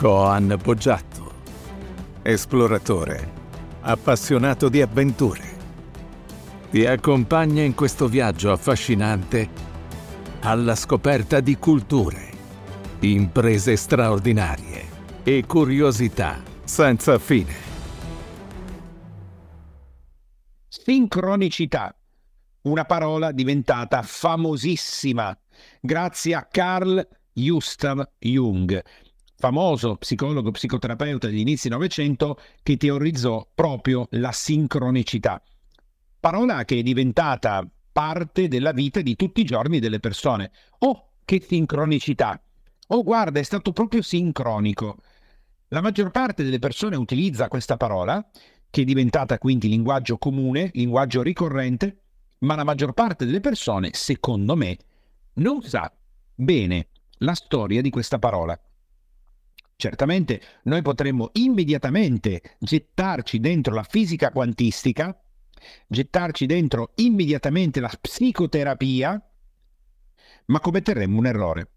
Coan Poggiatto, esploratore, appassionato di avventure. Ti accompagna in questo viaggio affascinante alla scoperta di culture, imprese straordinarie e curiosità senza fine. Sincronicità, una parola diventata famosissima grazie a Carl Gustav Jung, famoso psicologo psicoterapeuta degli inizi Novecento che teorizzò proprio la sincronicità. Parola che è diventata parte della vita di tutti i giorni delle persone. Oh, che sincronicità! Oh, guarda, è stato proprio sincronico. La maggior parte delle persone utilizza questa parola, che è diventata quindi linguaggio comune, linguaggio ricorrente, ma la maggior parte delle persone, secondo me, non sa bene la storia di questa parola. Certamente noi potremmo immediatamente gettarci dentro la fisica quantistica, gettarci dentro immediatamente la psicoterapia, ma commetteremmo un errore.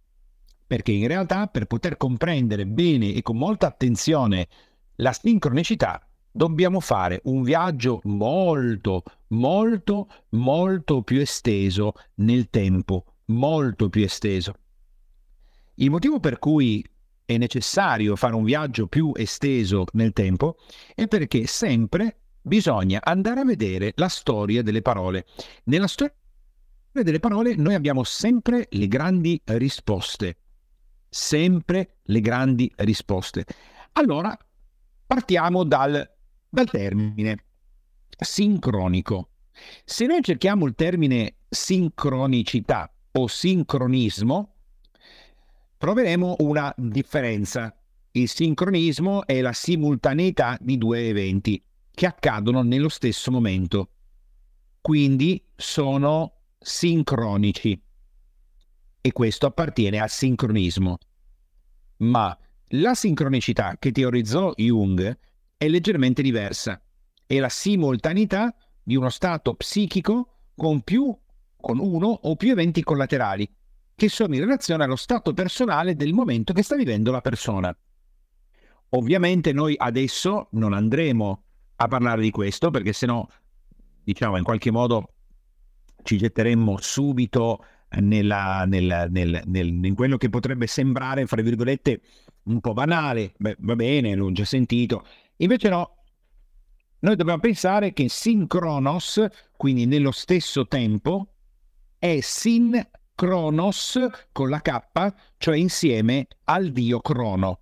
Perché in realtà per poter comprendere bene e con molta attenzione la sincronicità dobbiamo fare un viaggio molto, molto, molto più esteso nel tempo, molto più esteso. Il motivo per cui è necessario fare un viaggio più esteso nel tempo è perché sempre bisogna andare a vedere la storia delle parole. Nella storia delle parole noi abbiamo sempre le grandi risposte, sempre le grandi risposte. Allora partiamo dal, dal termine sincronico. Se noi cerchiamo il termine sincronicità o sincronismo, troveremo una differenza. Il sincronismo è la simultaneità di due eventi che accadono nello stesso momento. Quindi sono sincronici. E questo appartiene al sincronismo. Ma la sincronicità che teorizzò Jung è leggermente diversa. È la simultaneità di uno stato psichico con più con uno o più eventi collaterali che sono in relazione allo stato personale del momento che sta vivendo la persona. Ovviamente noi adesso non andremo a parlare di questo perché sennò, diciamo, in qualche modo ci getteremmo subito nella, nella, nel, nel, in quello che potrebbe sembrare, fra virgolette, un po' banale. Beh, va bene, l'ho già sentito. Invece no, noi dobbiamo pensare che sincronos, quindi nello stesso tempo, è sin Cronos con la K, cioè insieme al dio Crono.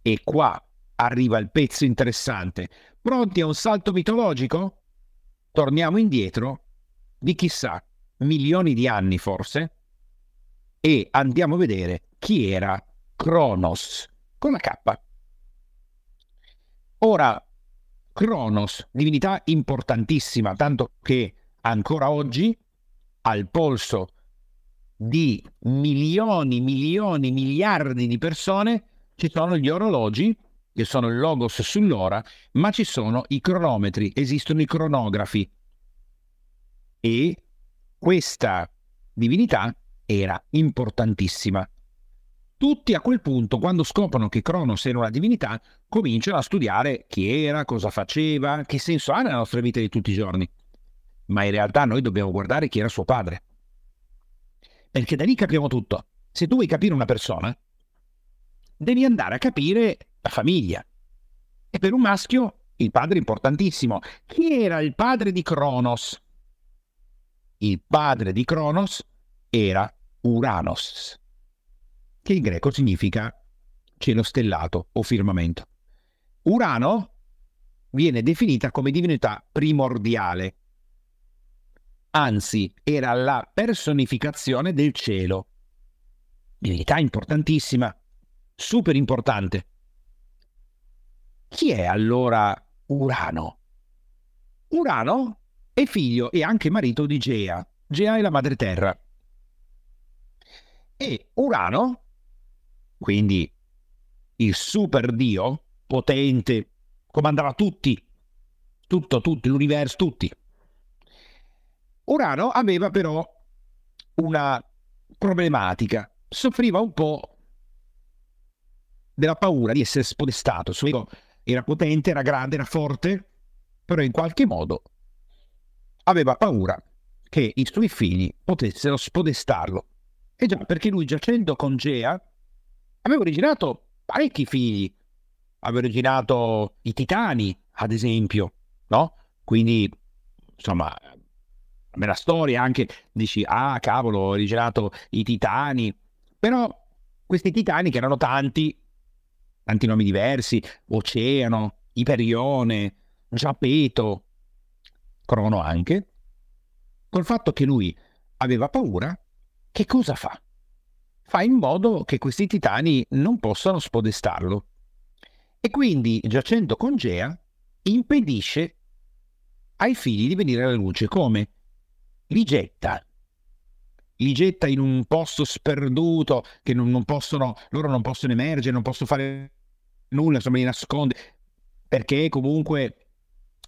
E qua arriva il pezzo interessante. Pronti a un salto mitologico? Torniamo indietro di chissà milioni di anni forse e andiamo a vedere chi era Cronos con la K. Ora, Cronos, divinità importantissima, tanto che ancora oggi al polso di milioni, milioni, miliardi di persone, ci sono gli orologi, che sono il logos sull'ora, ma ci sono i cronometri, esistono i cronografi. E questa divinità era importantissima. Tutti a quel punto, quando scoprono che Cronos era una divinità, cominciano a studiare chi era, cosa faceva, che senso ha nella nostra vita di tutti i giorni. Ma in realtà noi dobbiamo guardare chi era suo padre perché da lì capiamo tutto. Se tu vuoi capire una persona, devi andare a capire la famiglia. E per un maschio il padre è importantissimo. Chi era il padre di Cronos? Il padre di Cronos era Uranos, che in greco significa cielo stellato o firmamento. Urano viene definita come divinità primordiale, anzi era la personificazione del cielo. Divinità importantissima, super importante. Chi è allora Urano? Urano è figlio e anche marito di Gea. Gea è la madre terra. E Urano, quindi il super dio, potente, comandava tutti, tutto, tutto, l'universo, tutti. Urano aveva però una problematica, soffriva un po' della paura di essere spodestato. Suo ego era potente, era grande, era forte, però in qualche modo aveva paura che i suoi figli potessero spodestarlo. E già, perché lui giacendo con Gea aveva originato parecchi figli, aveva originato i titani, ad esempio, no? Quindi, insomma, nella storia anche dici, ah, cavolo, ho originato i titani, però questi titani che erano tanti, tanti nomi diversi, Oceano, Iperione, Giapeto, Crono anche, col fatto che lui aveva paura, che cosa fa? Fa in modo che questi titani non possano spodestarlo. E quindi, giacendo con Gea, impedisce ai figli di venire alla luce. Come? Li getta li getta in un posto sperduto che non, non possono, loro non possono emergere, non possono fare nulla, insomma li nasconde, perché comunque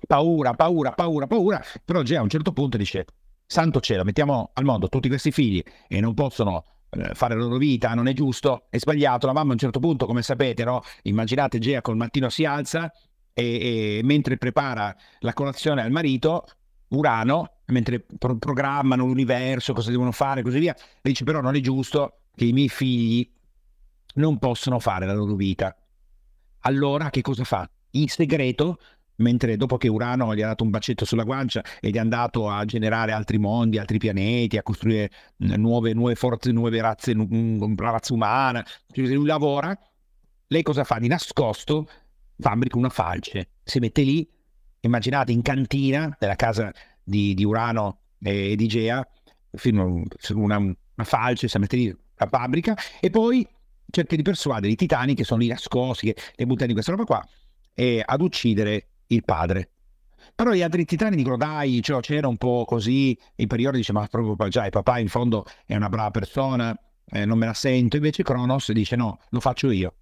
paura, paura, paura, paura, però già a un certo punto dice, santo cielo, mettiamo al mondo tutti questi figli e non possono eh, fare la loro vita, non è giusto, è sbagliato, la mamma a un certo punto, come sapete, no? immaginate Gea col mattino si alza e, e mentre prepara la colazione al marito, Urano, mentre pro- programmano l'universo, cosa devono fare e così via, dice però non è giusto che i miei figli non possono fare la loro vita. Allora che cosa fa? In segreto, mentre dopo che Urano gli ha dato un bacetto sulla guancia ed è andato a generare altri mondi, altri pianeti, a costruire nuove, nuove forze, nuove razze, una razza umana, cioè lui lavora, lei cosa fa? Di nascosto fabbrica una falce, si mette lì, immaginate in cantina della casa di, di Urano e di Gea, una, una falce, si mette lì la fabbrica e poi cerca di persuadere i titani che sono lì nascosti, che le buttano di questa roba qua, e ad uccidere il padre. Però gli altri titani dicono dai, cioè, c'era un po' così, il periodico dice ma proprio già il papà in fondo è una brava persona, eh, non me la sento, invece Cronos dice no, lo faccio io,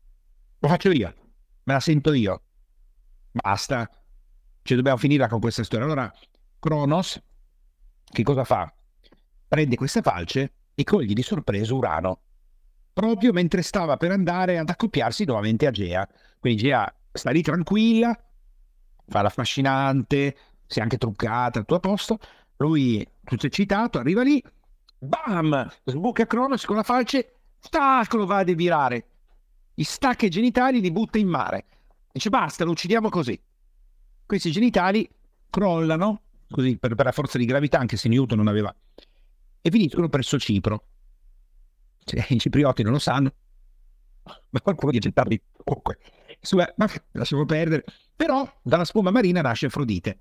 lo faccio io, me la sento io, basta, cioè dobbiamo finirla con questa storia. Allora Cronos, che cosa fa? Prende queste falce e coglie di sorpresa Urano, proprio mentre stava per andare ad accoppiarsi nuovamente a Gea. Quindi Gea sta lì tranquilla, fa l'affascinante, si è anche truccata, tutto a posto. Lui, tutto eccitato, arriva lì, bam! Sbuca Cronos con la falce, stacco, lo va a devirare. Gli stacca i genitali, li butta in mare. Dice basta, lo uccidiamo così. Questi genitali crollano così per, per, la forza di gravità, anche se Newton non aveva, e finiscono presso Cipro. Cioè, I ciprioti non lo sanno, ma qualcuno di gettarli comunque. ma lasciamo perdere. Però dalla spuma marina nasce Afrodite.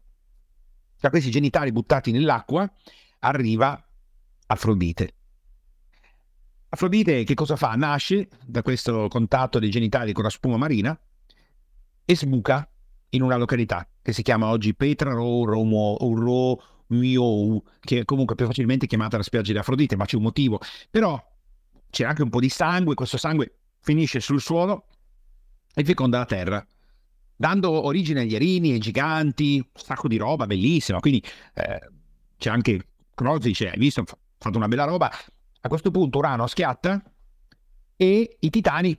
Da questi genitali buttati nell'acqua arriva Afrodite. Afrodite che cosa fa? Nasce da questo contatto dei genitali con la spuma marina e sbuca in una località che si chiama oggi Petra Ro Romio, che è comunque più facilmente chiamata la spiaggia di Afrodite, ma c'è un motivo. Però c'è anche un po' di sangue, questo sangue finisce sul suolo e feconda la terra, dando origine agli arini, ai giganti, un sacco di roba bellissima. Quindi eh, c'è anche Crozi dice, hai visto, ha fatto una bella roba. A questo punto Urano schiatta e i titani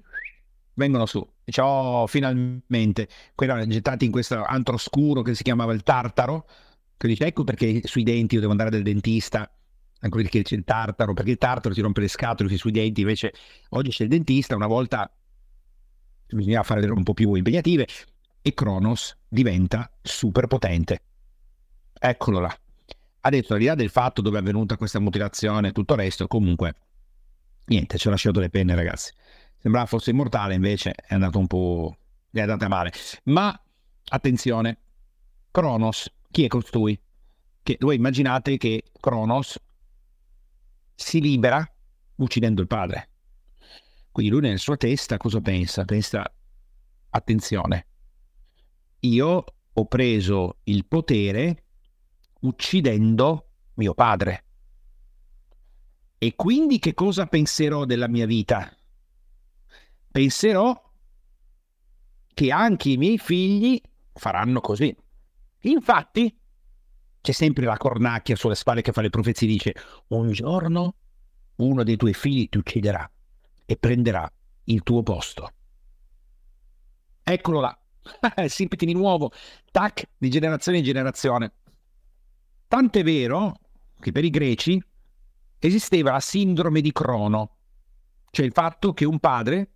vengono su. Dice, oh, finalmente. Quelli erano gettati in questo antro oscuro che si chiamava il Tartaro, che dice, ecco perché sui denti io devo andare dal dentista, anche perché c'è il Tartaro, perché il Tartaro si rompe le scatole sui denti, invece oggi c'è il dentista, una volta bisognava fare un po' più impegnative, e Cronos diventa super potente. Eccolo là. Adesso, al di là del fatto dove è avvenuta questa mutilazione e tutto il resto, comunque, niente, ci ho lasciato le penne, ragazzi sembrava fosse immortale, invece è andato un po'... è andata male. Ma attenzione, Cronos, chi è costui? Che voi immaginate che Cronos si libera uccidendo il padre. Quindi lui nella sua testa cosa pensa? Pensa, attenzione, io ho preso il potere uccidendo mio padre. E quindi che cosa penserò della mia vita? Penserò che anche i miei figli faranno così. Infatti, c'è sempre la cornacchia sulle spalle che fa le profezie, dice, un giorno uno dei tuoi figli ti ucciderà e prenderà il tuo posto. Eccolo là. Simpiti di nuovo. Tac, di generazione in generazione. Tant'è vero che per i greci esisteva la sindrome di Crono, cioè il fatto che un padre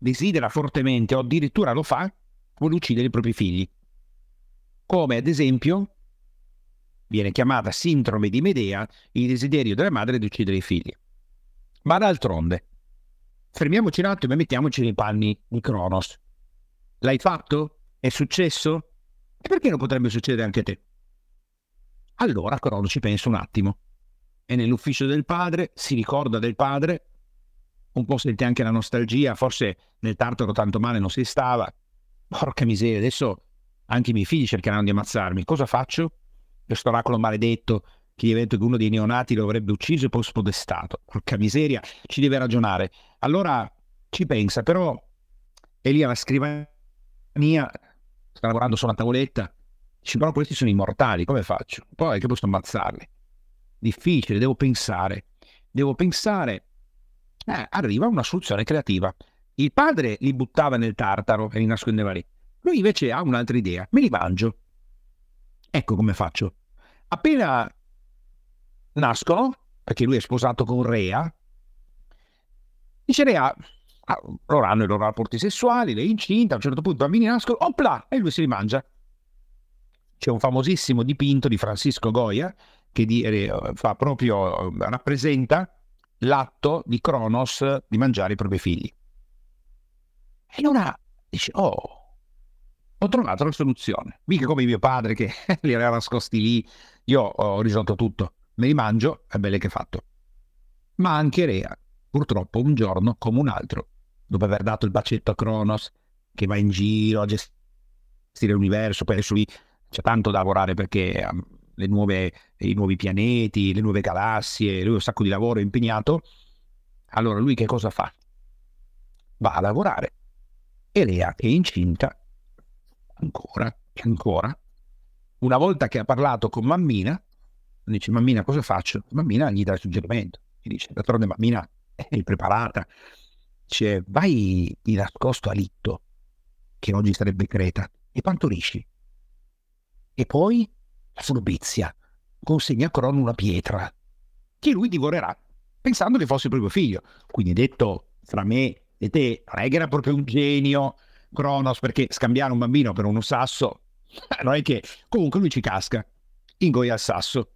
desidera fortemente o addirittura lo fa, vuole uccidere i propri figli. Come ad esempio viene chiamata sindrome di Medea il desiderio della madre di uccidere i figli. Ma d'altronde, fermiamoci un attimo e mettiamoci nei panni di Cronos. L'hai fatto? È successo? E perché non potrebbe succedere anche a te? Allora Cronos ci pensa un attimo. È nell'ufficio del padre, si ricorda del padre, un po' sente anche la nostalgia, forse nel Tartaro tanto male non si stava. Porca miseria, adesso anche i miei figli cercheranno di ammazzarmi. Cosa faccio? Questo oracolo maledetto che gli evento che uno dei neonati lo avrebbe ucciso e poi spodestato. Porca miseria, ci deve ragionare. Allora ci pensa, però è lì alla scrivania, sta lavorando sulla tavoletta, dice però questi sono immortali, come faccio? Poi che posso ammazzarli? Difficile, devo pensare. Devo pensare eh, arriva una soluzione creativa. Il padre li buttava nel tartaro e li nascondeva lì. Lui invece ha un'altra idea, me li mangio. Ecco come faccio. Appena nascono, perché lui è sposato con Rea, dice Rea, ah, loro hanno i loro rapporti sessuali, le incinta, a un certo punto i bambini nascono, opla, e lui si li mangia. C'è un famosissimo dipinto di Francisco Goya che di, eh, fa proprio, eh, rappresenta l'atto di Cronos di mangiare i propri figli. E allora dice, oh, ho trovato la soluzione. Mica come mio padre che li aveva nascosti lì, io ho risolto tutto, me li mangio, è bello che fatto. Ma anche Rea, purtroppo un giorno come un altro, dopo aver dato il bacetto a Cronos, che va in giro a gestire l'universo, poi adesso lì c'è tanto da lavorare perché um, nuove, i nuovi pianeti, le nuove galassie, lui un sacco di lavoro impegnato. Allora lui che cosa fa? Va a lavorare. E Lea è incinta ancora e ancora. Una volta che ha parlato con Mammina, dice Mammina cosa faccio? Mammina gli dà il suggerimento. Gli dice, d'altronde Mammina è preparata. Dice, vai di nascosto a Litto, che oggi sarebbe Creta, e partorisci. E poi furbizia, consegna a Crono una pietra che lui divorerà, pensando che fosse il proprio figlio. Quindi detto fra me e te, che era proprio un genio Cronos perché scambiare un bambino per uno sasso, non è che comunque lui ci casca, ingoia il sasso.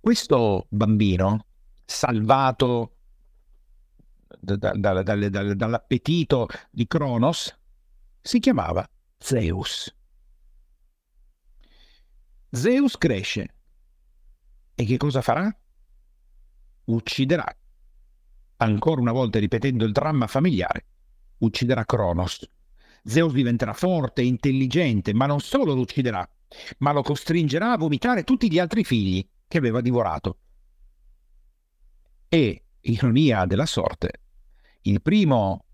Questo bambino, salvato da, da, da, dall'appetito di Cronos, si chiamava Zeus. Zeus cresce. E che cosa farà? Ucciderà. Ancora una volta ripetendo il dramma familiare, ucciderà Cronos. Zeus diventerà forte intelligente, ma non solo lo ucciderà, ma lo costringerà a vomitare tutti gli altri figli che aveva divorato. E, ironia della sorte, il primo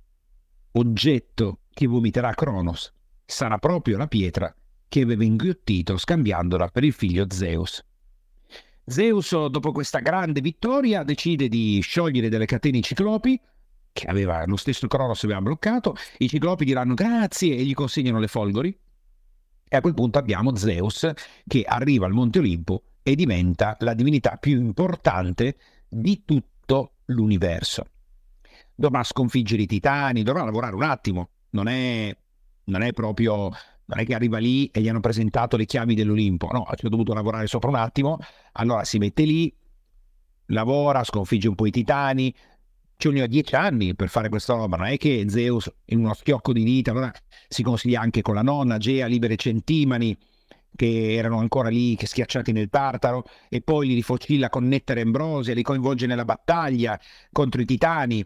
oggetto che vomiterà Cronos sarà proprio la pietra che aveva inghiottito scambiandola per il figlio Zeus. Zeus, dopo questa grande vittoria, decide di sciogliere delle catene i ciclopi, che aveva lo stesso Cronos aveva bloccato. I ciclopi diranno grazie e gli consegnano le folgori. E a quel punto abbiamo Zeus che arriva al Monte Olimpo e diventa la divinità più importante di tutto l'universo. Dovrà sconfiggere i titani, dovrà lavorare un attimo, non è, non è proprio non è che arriva lì e gli hanno presentato le chiavi dell'Olimpo, no, ci ho dovuto lavorare sopra un attimo, allora si mette lì, lavora, sconfigge un po' i titani, ci vogliono dieci anni per fare questa roba, non è che Zeus in uno schiocco di dita, allora si consiglia anche con la nonna, Gea, Libere Centimani, che erano ancora lì, che schiacciati nel Tartaro, e poi li rifocilla con Nettare Ambrosia, li coinvolge nella battaglia contro i titani,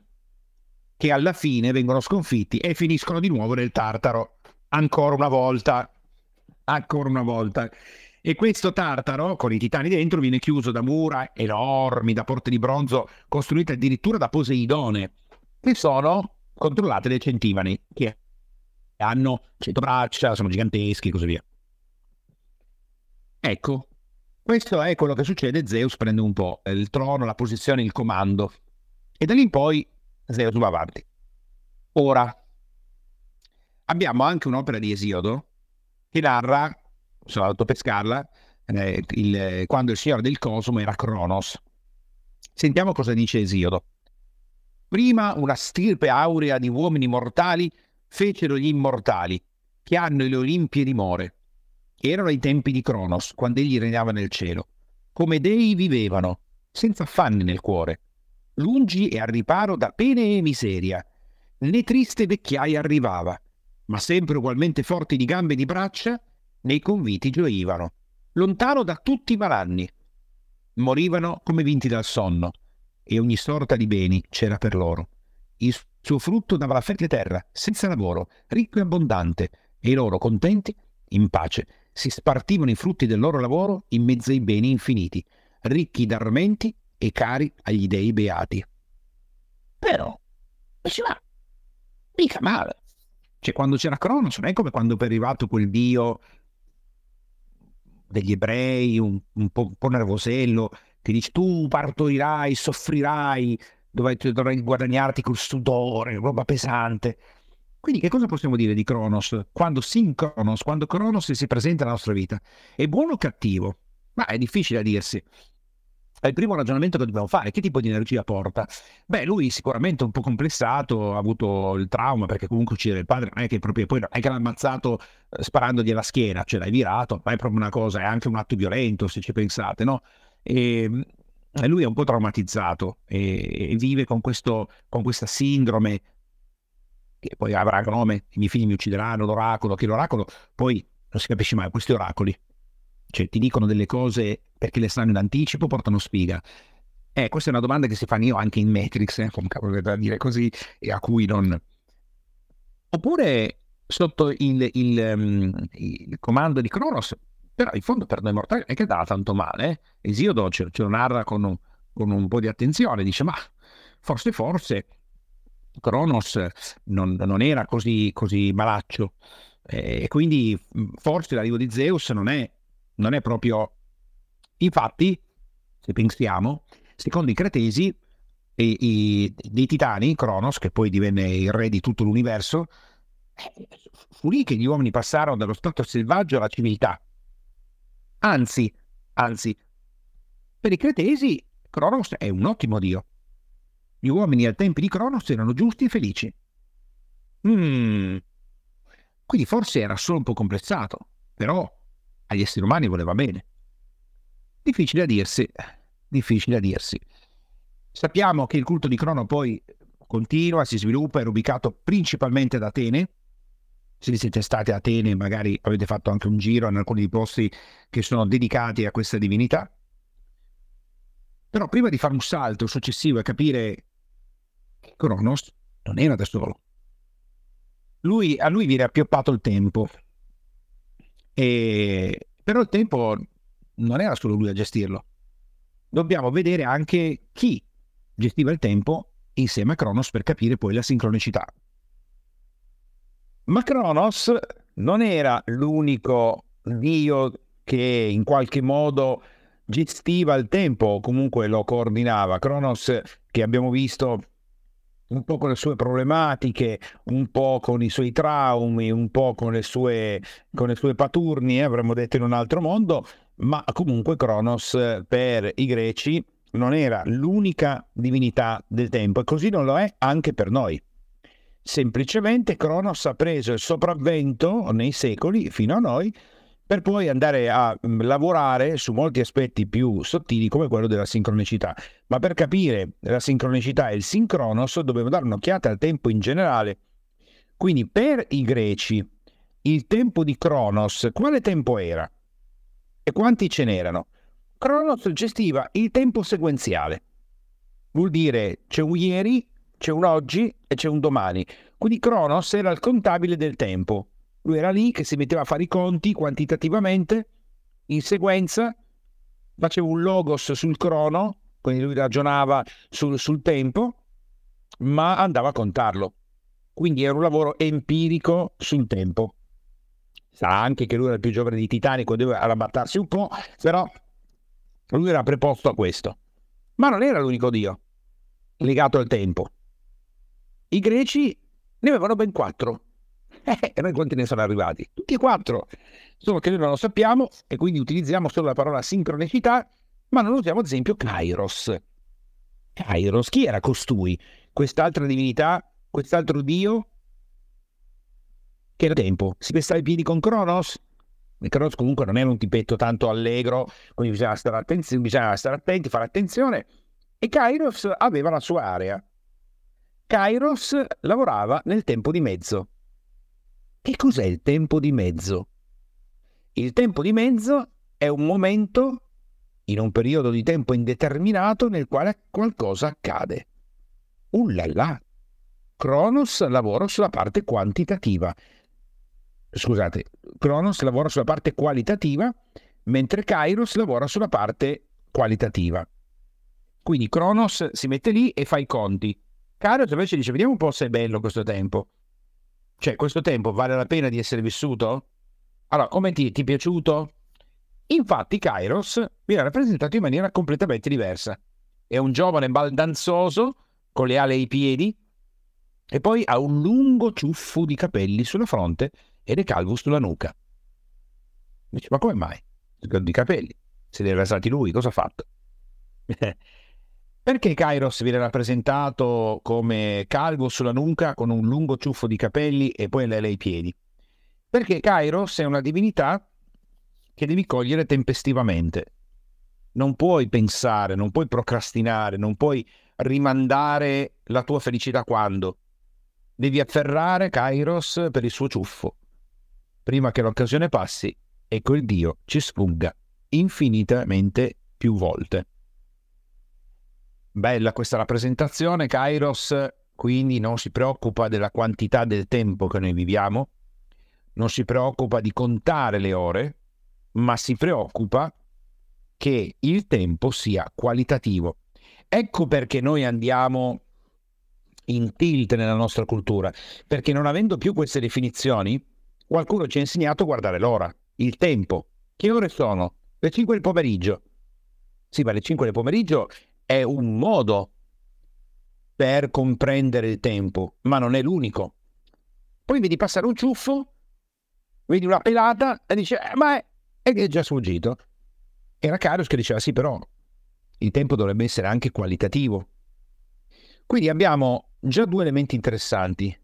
che alla fine vengono sconfitti e finiscono di nuovo nel Tartaro ancora una volta, ancora una volta. E questo tartaro, con i titani dentro, viene chiuso da mura enormi, da porte di bronzo, costruite addirittura da Poseidone, che sono controllate dai centimani, che hanno cento braccia, sono giganteschi e così via. Ecco, questo è quello che succede. Zeus prende un po' il trono, la posizione, il comando. E da lì in poi Zeus va avanti. Ora, abbiamo anche un'opera di Esiodo che narra, sono andato a pescarla, eh, il, quando il signore del cosmo era Cronos. Sentiamo cosa dice Esiodo. Prima una stirpe aurea di uomini mortali fecero gli immortali, che hanno le Olimpie dimore. Erano i tempi di Cronos, quando egli regnava nel cielo. Come dei vivevano, senza affanni nel cuore, lungi e al riparo da pene e miseria. Né triste vecchiaia arrivava, ma sempre ugualmente forti di gambe e di braccia, nei conviti gioivano, lontano da tutti i malanni. Morivano come vinti dal sonno, e ogni sorta di beni c'era per loro. Il suo frutto dava la fertile terra, senza lavoro, ricco e abbondante, e loro, contenti, in pace, si spartivano i frutti del loro lavoro in mezzo ai beni infiniti, ricchi d'armenti e cari agli dei beati. Però, diceva, mica male. Cioè, quando c'era Cronos, non è come quando è arrivato quel dio degli ebrei, un, un, po', un po' nervosello, che dice tu partorirai, soffrirai, dovrai, guadagnarti col sudore, roba pesante. Quindi che cosa possiamo dire di Cronos? Quando Synchronos, quando Cronos si presenta nella nostra vita, è buono o cattivo? Ma è difficile a dirsi è il primo ragionamento che dobbiamo fare. Che tipo di energia porta? Beh, lui sicuramente un po' complessato, ha avuto il trauma perché comunque uccidere il padre non è che proprio poi non è che l'ha ammazzato eh, sparandogli alla schiena, ce l'hai virato, ma è proprio una cosa, è anche un atto violento se ci pensate, no? E, e lui è un po' traumatizzato e, e vive con, questo, con questa sindrome che poi avrà nome, i miei figli mi uccideranno, l'oracolo, che l'oracolo poi non si capisce mai, questi oracoli cioè ti dicono delle cose perché le sanno in anticipo, portano sfiga. Eh, questa è una domanda che si fanno io anche in Matrix, eh, come cavolo da dire così, e a cui non... Oppure sotto il, il, um, il comando di Cronos, però in fondo per noi mortali è che dà tanto male. Eh? Esiodo ce, ce, lo narra con un, con un po' di attenzione, dice ma forse forse Cronos non, non era così, così malaccio e eh, quindi forse l'arrivo di Zeus non è non è proprio... Infatti, se pensiamo, secondo i cretesi, i, i, dei titani, Cronos, che poi divenne il re di tutto l'universo, eh, fu lì che gli uomini passarono dallo stato selvaggio alla civiltà. Anzi, anzi, per i cretesi Cronos è un ottimo dio. Gli uomini al tempo di Cronos erano giusti e felici. Mm. Quindi forse era solo un po' complessato, però agli esseri umani voleva bene. Difficile a dirsi, difficile a dirsi. Sappiamo che il culto di Crono poi continua, si sviluppa, è ubicato principalmente ad Atene. Se siete stati a Atene, magari avete fatto anche un giro in alcuni posti che sono dedicati a questa divinità. Però prima di fare un salto successivo e capire che Cronos non era da solo. Lui, a lui viene appioppato il tempo, e, però il tempo non era solo lui a gestirlo. Dobbiamo vedere anche chi gestiva il tempo insieme a Cronos per capire poi la sincronicità. Ma Cronos non era l'unico dio che in qualche modo gestiva il tempo o comunque lo coordinava. Cronos, che abbiamo visto un po' con le sue problematiche, un po' con i suoi traumi, un po' con le sue, con le sue paturnie, avremmo detto in un altro mondo, ma comunque Cronos per i greci non era l'unica divinità del tempo e così non lo è anche per noi. Semplicemente Cronos ha preso il sopravvento nei secoli fino a noi per poi andare a mm, lavorare su molti aspetti più sottili come quello della sincronicità. Ma per capire la sincronicità e il sincronos dobbiamo dare un'occhiata al tempo in generale. Quindi per i greci il tempo di Cronos quale tempo era? E quanti ce n'erano? Cronos gestiva il tempo sequenziale. Vuol dire c'è un ieri, c'è un oggi e c'è un domani. Quindi Cronos era il contabile del tempo. Lui era lì che si metteva a fare i conti quantitativamente, in sequenza, faceva un logos sul crono, quindi lui ragionava sul, sul tempo, ma andava a contarlo. Quindi era un lavoro empirico sul tempo. Sarà anche che lui era il più giovane di Titanico, doveva arrabattarsi un po', però lui era preposto a questo. Ma non era l'unico dio legato al tempo. I greci ne avevano ben quattro Eh, e noi quanti ne sono arrivati? Tutti e quattro. Solo che noi non lo sappiamo e quindi utilizziamo solo la parola sincronicità, ma non usiamo ad esempio Kairos. Kairos, chi era costui? Quest'altra divinità? Quest'altro dio? Che era tempo? Si pestava i piedi con Cronos? E Cronos comunque non era un tipetto tanto allegro, quindi bisognava stare, attenti, bisognava stare attenti, fare attenzione. E Kairos aveva la sua area. Kairos lavorava nel tempo di mezzo. Che cos'è il tempo di mezzo? Il tempo di mezzo è un momento in un periodo di tempo indeterminato nel quale qualcosa accade. Ullala! Cronos lavora sulla parte quantitativa. Scusate, Cronos lavora sulla parte qualitativa, mentre Kairos lavora sulla parte qualitativa. Quindi Cronos si mette lì e fa i conti. Kairos invece dice, vediamo un po' se è bello questo tempo. Cioè, questo tempo vale la pena di essere vissuto? Allora, come ti, ti è piaciuto? Infatti, Kairos viene rappresentato in maniera completamente diversa. È un giovane baldanzoso con le ali ai piedi e poi ha un lungo ciuffo di capelli sulla fronte ed è calvo sulla nuca. Dice, ma come mai? Di capelli. Se li ha rasati lui, cosa ha fatto? Perché Kairos viene rappresentato come calvo sulla nuca con un lungo ciuffo di capelli e poi lei ai piedi? Perché Kairos è una divinità che devi cogliere tempestivamente. Non puoi pensare, non puoi procrastinare, non puoi rimandare la tua felicità quando. Devi afferrare Kairos per il suo ciuffo, prima che l'occasione passi e quel Dio ci sfugga infinitamente più volte. Bella questa rappresentazione, Kairos quindi non si preoccupa della quantità del tempo che noi viviamo, non si preoccupa di contare le ore, ma si preoccupa che il tempo sia qualitativo. Ecco perché noi andiamo in tilt nella nostra cultura, perché non avendo più queste definizioni, qualcuno ci ha insegnato a guardare l'ora, il tempo. Che ore sono? Le 5 del pomeriggio. Sì, ma le 5 del pomeriggio è un modo per comprendere il tempo, ma non è l'unico. Poi vedi passare un ciuffo, vedi una pelata e dice, eh, ma è, è già sfuggito. Era Carius che diceva, sì, però il tempo dovrebbe essere anche qualitativo. Quindi abbiamo già due elementi interessanti.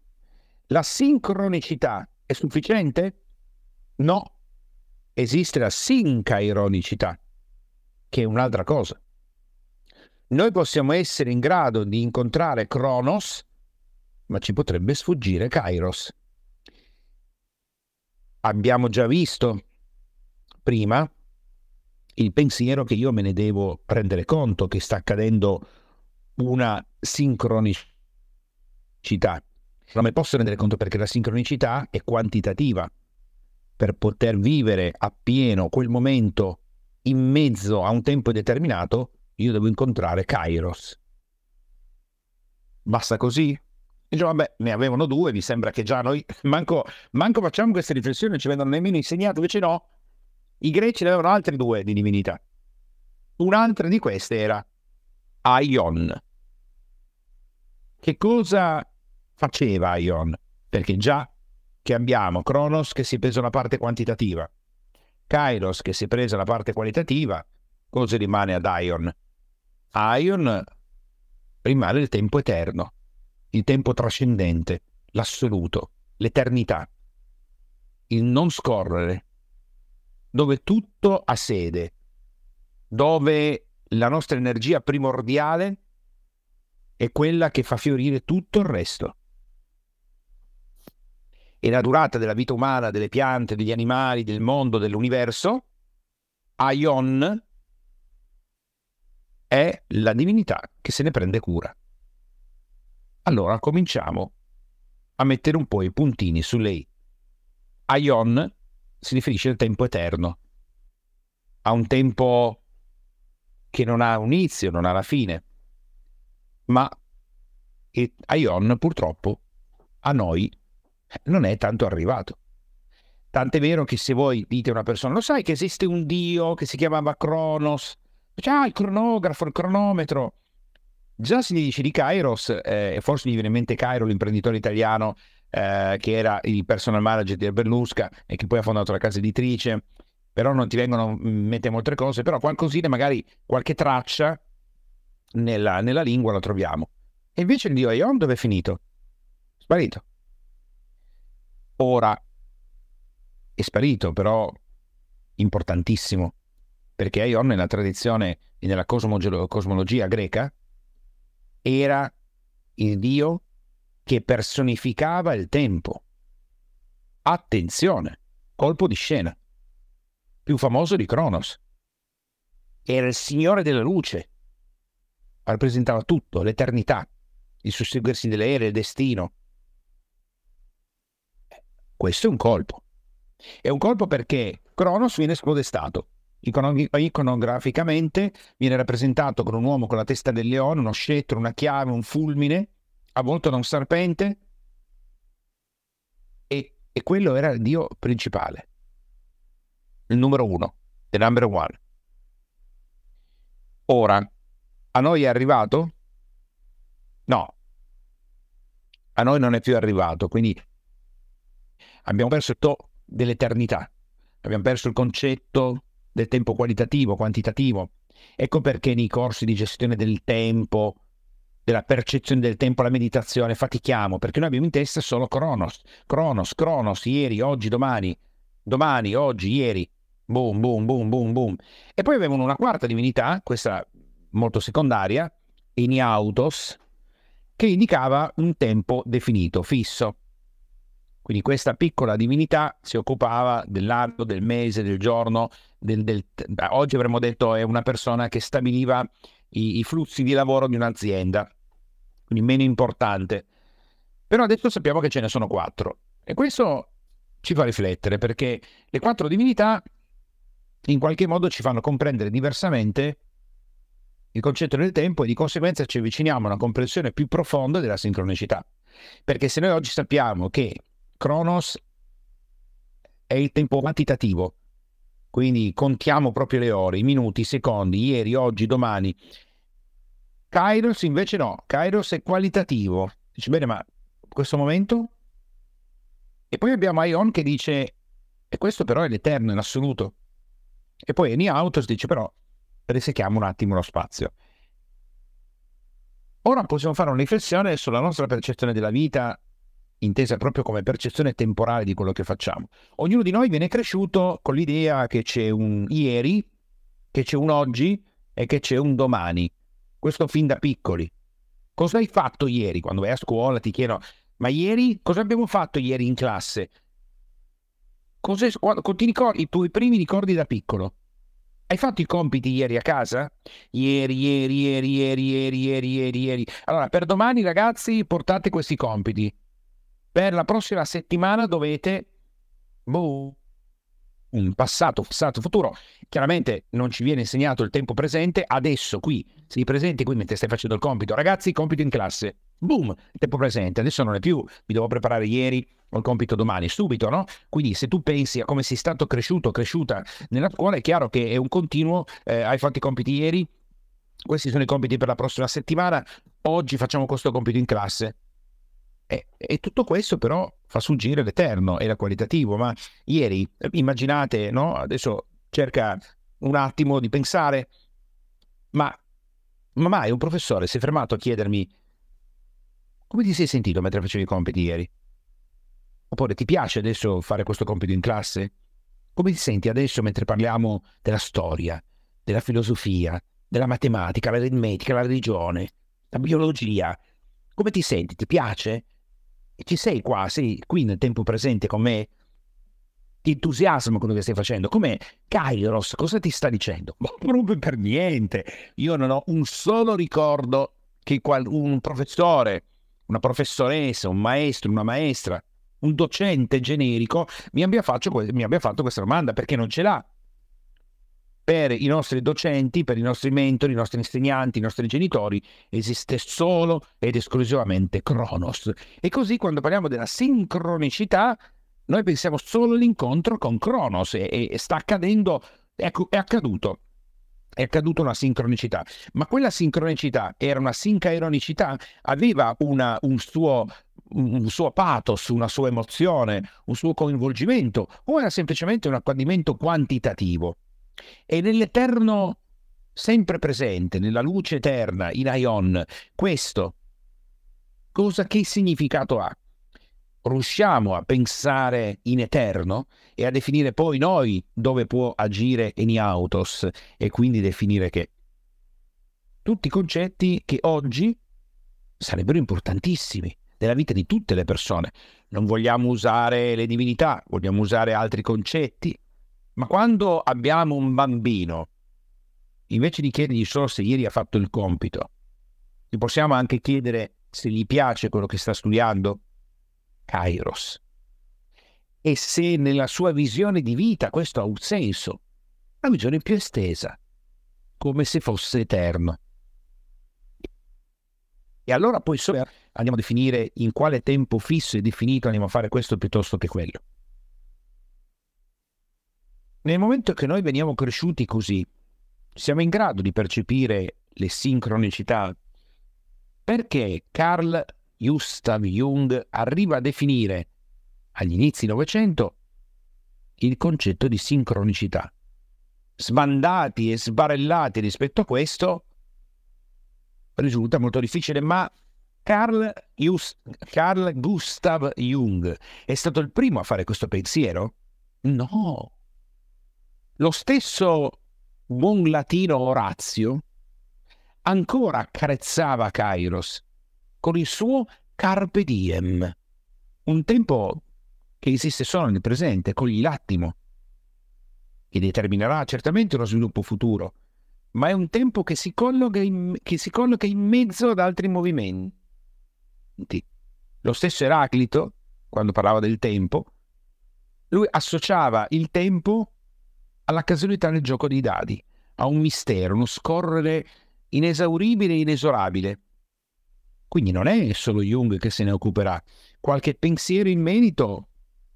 La sincronicità è sufficiente? No. Esiste la sincaironicità, che è un'altra cosa noi possiamo essere in grado di incontrare Cronos, ma ci potrebbe sfuggire Kairos. Abbiamo già visto prima il pensiero che io me ne devo rendere conto che sta accadendo una sincronicità. Non me posso rendere conto perché la sincronicità è quantitativa. Per poter vivere appieno quel momento in mezzo a un tempo determinato, io devo incontrare Kairos. Basta così? Dice, vabbè, ne avevano due, mi sembra che già noi, manco, manco facciamo queste riflessioni, non ci vengono nemmeno insegnate, invece no, i greci ne avevano altre due di divinità. Un'altra di queste era Aion. Che cosa faceva Aion? Perché già che abbiamo Cronos che si è preso la parte quantitativa, Kairos che si è presa la parte qualitativa, cosa rimane ad Aion? Ion rimane il tempo eterno, il tempo trascendente, l'assoluto, l'eternità, il non scorrere, dove tutto ha sede, dove la nostra energia primordiale è quella che fa fiorire tutto il resto. E la durata della vita umana, delle piante, degli animali, del mondo, dell'universo, Aion è la divinità che se ne prende cura. Allora cominciamo a mettere un po' i puntini su lei. Aion si riferisce al tempo eterno, a un tempo che non ha un inizio, non ha la fine, ma Aion purtroppo a noi non è tanto arrivato. Tant'è vero che se voi dite a una persona, lo sai che esiste un dio che si chiamava Cronos, ah, il cronografo, il cronometro. Già se gli dici di Kairos, eh, forse gli viene in mente Cairo, l'imprenditore italiano eh, che era il personal manager di Berlusca e che poi ha fondato la casa editrice, però non ti vengono in mente molte cose, però qualcosina, magari qualche traccia nella, nella lingua la troviamo. E invece il dio Aion dove è finito? Sparito. Ora è sparito, però importantissimo, perché Aion nella tradizione e nella cosmologia greca era il dio che personificava il tempo. Attenzione, colpo di scena. Più famoso di Cronos. Era il signore della luce. Rappresentava tutto, l'eternità, il susseguirsi delle ere, il destino. Questo è un colpo. È un colpo perché Cronos viene spodestato. Iconograficamente viene rappresentato con un uomo con la testa del leone, uno scettro, una chiave, un fulmine, avvolto da un serpente. E, e quello era il dio principale, il numero uno, the number one. Ora, a noi è arrivato? No, a noi non è più arrivato, quindi abbiamo perso il to dell'eternità, abbiamo perso il concetto del tempo qualitativo, quantitativo. Ecco perché nei corsi di gestione del tempo, della percezione del tempo, la meditazione, fatichiamo, perché noi abbiamo in testa solo Cronos, Cronos, Cronos, ieri, oggi, domani, domani, oggi, ieri, boom, boom, boom, boom, boom. E poi avevano una quarta divinità, questa molto secondaria, Iniautos, che indicava un tempo definito, fisso. Quindi questa piccola divinità si occupava dell'anno, del mese, del giorno, del, del, oggi avremmo detto è una persona che stabiliva i, i flussi di lavoro di un'azienda, quindi meno importante. Però adesso sappiamo che ce ne sono quattro e questo ci fa riflettere perché le quattro divinità in qualche modo ci fanno comprendere diversamente il concetto del tempo e di conseguenza ci avviciniamo a una comprensione più profonda della sincronicità. Perché se noi oggi sappiamo che Cronos è il tempo quantitativo, quindi contiamo proprio le ore, i minuti, i secondi, ieri, oggi, domani. Kairos invece no, Kairos è qualitativo. Dice bene, ma questo momento? E poi abbiamo Ion che dice, e questo però è l'eterno, è l'assoluto. E poi Eni Autos dice però, resechiamo un attimo lo spazio. Ora possiamo fare una riflessione sulla nostra percezione della vita intesa proprio come percezione temporale di quello che facciamo. Ognuno di noi viene cresciuto con l'idea che c'è un ieri, che c'è un oggi e che c'è un domani. Questo fin da piccoli. Cosa hai fatto ieri? Quando vai a scuola ti chiedono, ma ieri cosa abbiamo fatto ieri in classe? Cosa, ti ricordi i tuoi primi ricordi da piccolo? Hai fatto i compiti ieri a casa? Ieri, ieri, ieri, ieri, ieri, ieri, ieri. Allora, per domani ragazzi portate questi compiti per la prossima settimana dovete boh, un passato, passato, futuro. Chiaramente non ci viene insegnato il tempo presente, adesso qui, sei presente qui mentre stai facendo il compito. Ragazzi, compito in classe. Boom, tempo presente. Adesso non è più, mi devo preparare ieri o il compito domani, subito, no? Quindi se tu pensi a come sei stato cresciuto, cresciuta nella scuola, è chiaro che è un continuo, eh, hai fatto i compiti ieri, questi sono i compiti per la prossima settimana, oggi facciamo questo compito in classe e, e, tutto questo però fa sfuggire l'eterno e la qualitativo. Ma ieri, immaginate, no? Adesso cerca un attimo di pensare, ma, ma mai un professore si è fermato a chiedermi come ti sei sentito mentre facevi i compiti ieri? Oppure ti piace adesso fare questo compito in classe? Come ti senti adesso mentre parliamo della storia, della filosofia, della matematica, l'aritmetica, la religione, la biologia? Come ti senti? Ti piace? Ci sei qua, sei qui nel tempo presente con me, ti entusiasma quello che stai facendo. Come Kairos, cosa ti sta dicendo? Ma proprio per niente. Io non ho un solo ricordo che un professore, una professoressa, un maestro, una maestra, un docente generico mi abbia, fatto, mi abbia fatto questa domanda perché non ce l'ha per i nostri docenti, per i nostri mentori, i nostri insegnanti, i nostri genitori, esiste solo ed esclusivamente Cronos. E così quando parliamo della sincronicità, noi pensiamo solo all'incontro con Cronos e, e sta accadendo, è, è accaduto è accaduta una sincronicità, ma quella sincronicità era una sincaironicità, aveva una, un suo un suo pathos, una sua emozione, un suo coinvolgimento, o era semplicemente un accadimento quantitativo. E nell'eterno sempre presente, nella luce eterna, in Aion, questo, cosa che significato ha? Riusciamo a pensare in eterno e a definire poi noi dove può agire Eniautos e quindi definire che tutti concetti che oggi sarebbero importantissimi nella vita di tutte le persone. Non vogliamo usare le divinità, vogliamo usare altri concetti, ma quando abbiamo un bambino, invece di chiedergli solo se ieri ha fatto il compito, gli possiamo anche chiedere se gli piace quello che sta studiando? Kairos. E se nella sua visione di vita questo ha un senso, una visione più estesa, come se fosse eterno. E allora poi andiamo a definire in quale tempo fisso e definito andiamo a fare questo piuttosto che quello. Nel momento che noi veniamo cresciuti così, siamo in grado di percepire le sincronicità perché Carl Gustav Jung arriva a definire agli inizi Novecento il concetto di sincronicità. Sbandati e sbarellati rispetto a questo, risulta molto difficile, ma Carl, Just, Carl Gustav Jung è stato il primo a fare questo pensiero? No. Lo stesso buon latino Orazio ancora accarezzava Kairos con il suo carpe diem, un tempo che esiste solo nel presente, cogli l'attimo, che determinerà certamente uno sviluppo futuro, ma è un tempo che si colloca in, si colloca in mezzo ad altri movimenti. Lo stesso Eraclito, quando parlava del tempo, lui associava il tempo alla casualità nel gioco dei dadi, a un mistero, uno scorrere inesauribile e inesorabile. Quindi non è solo Jung che se ne occuperà. Qualche pensiero in merito,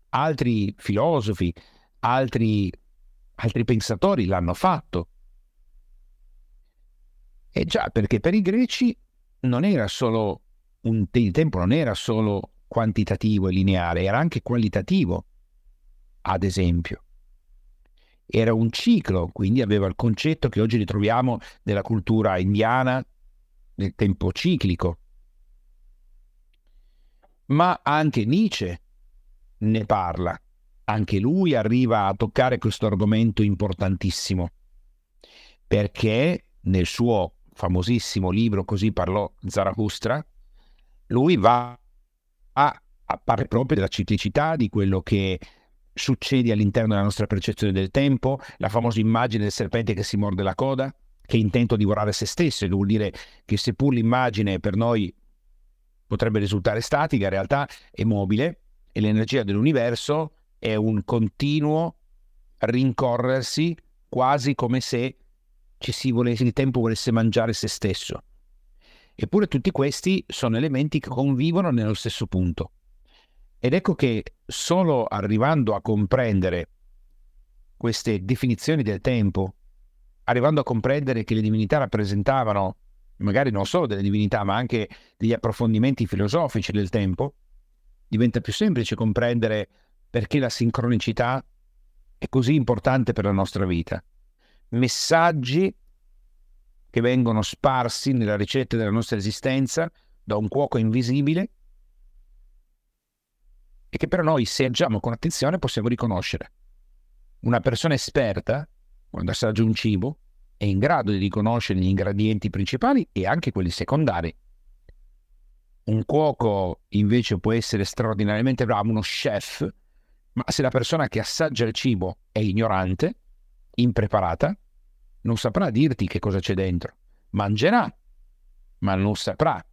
altri filosofi, altri, altri pensatori l'hanno fatto. E già, perché per i greci non era solo un, il tempo non era solo quantitativo e lineare, era anche qualitativo, ad esempio. Era un ciclo, quindi aveva il concetto che oggi ritroviamo nella cultura indiana del tempo ciclico. Ma anche Nietzsche ne parla. Anche lui arriva a toccare questo argomento importantissimo, perché nel suo famosissimo libro Così parlò Zarathustra, lui va a, a parlare proprio della ciclicità, di quello che succede all'interno della nostra percezione del tempo, la famosa immagine del serpente che si morde la coda, che intenta divorare se stesso, vuol dire che seppur l'immagine per noi potrebbe risultare statica, in realtà è mobile e l'energia dell'universo è un continuo rincorrersi quasi come se volesse, il tempo volesse mangiare se stesso. Eppure tutti questi sono elementi che convivono nello stesso punto. Ed ecco che solo arrivando a comprendere queste definizioni del tempo, arrivando a comprendere che le divinità rappresentavano magari non solo delle divinità, ma anche degli approfondimenti filosofici del tempo, diventa più semplice comprendere perché la sincronicità è così importante per la nostra vita. Messaggi che vengono sparsi nella ricetta della nostra esistenza da un cuoco invisibile e che però noi, se agiamo con attenzione, possiamo riconoscere. Una persona esperta, quando assaggia un cibo, è in grado di riconoscere gli ingredienti principali e anche quelli secondari. Un cuoco invece può essere straordinariamente bravo, uno chef, ma se la persona che assaggia il cibo è ignorante, impreparata, non saprà dirti che cosa c'è dentro. Mangerà, ma non saprà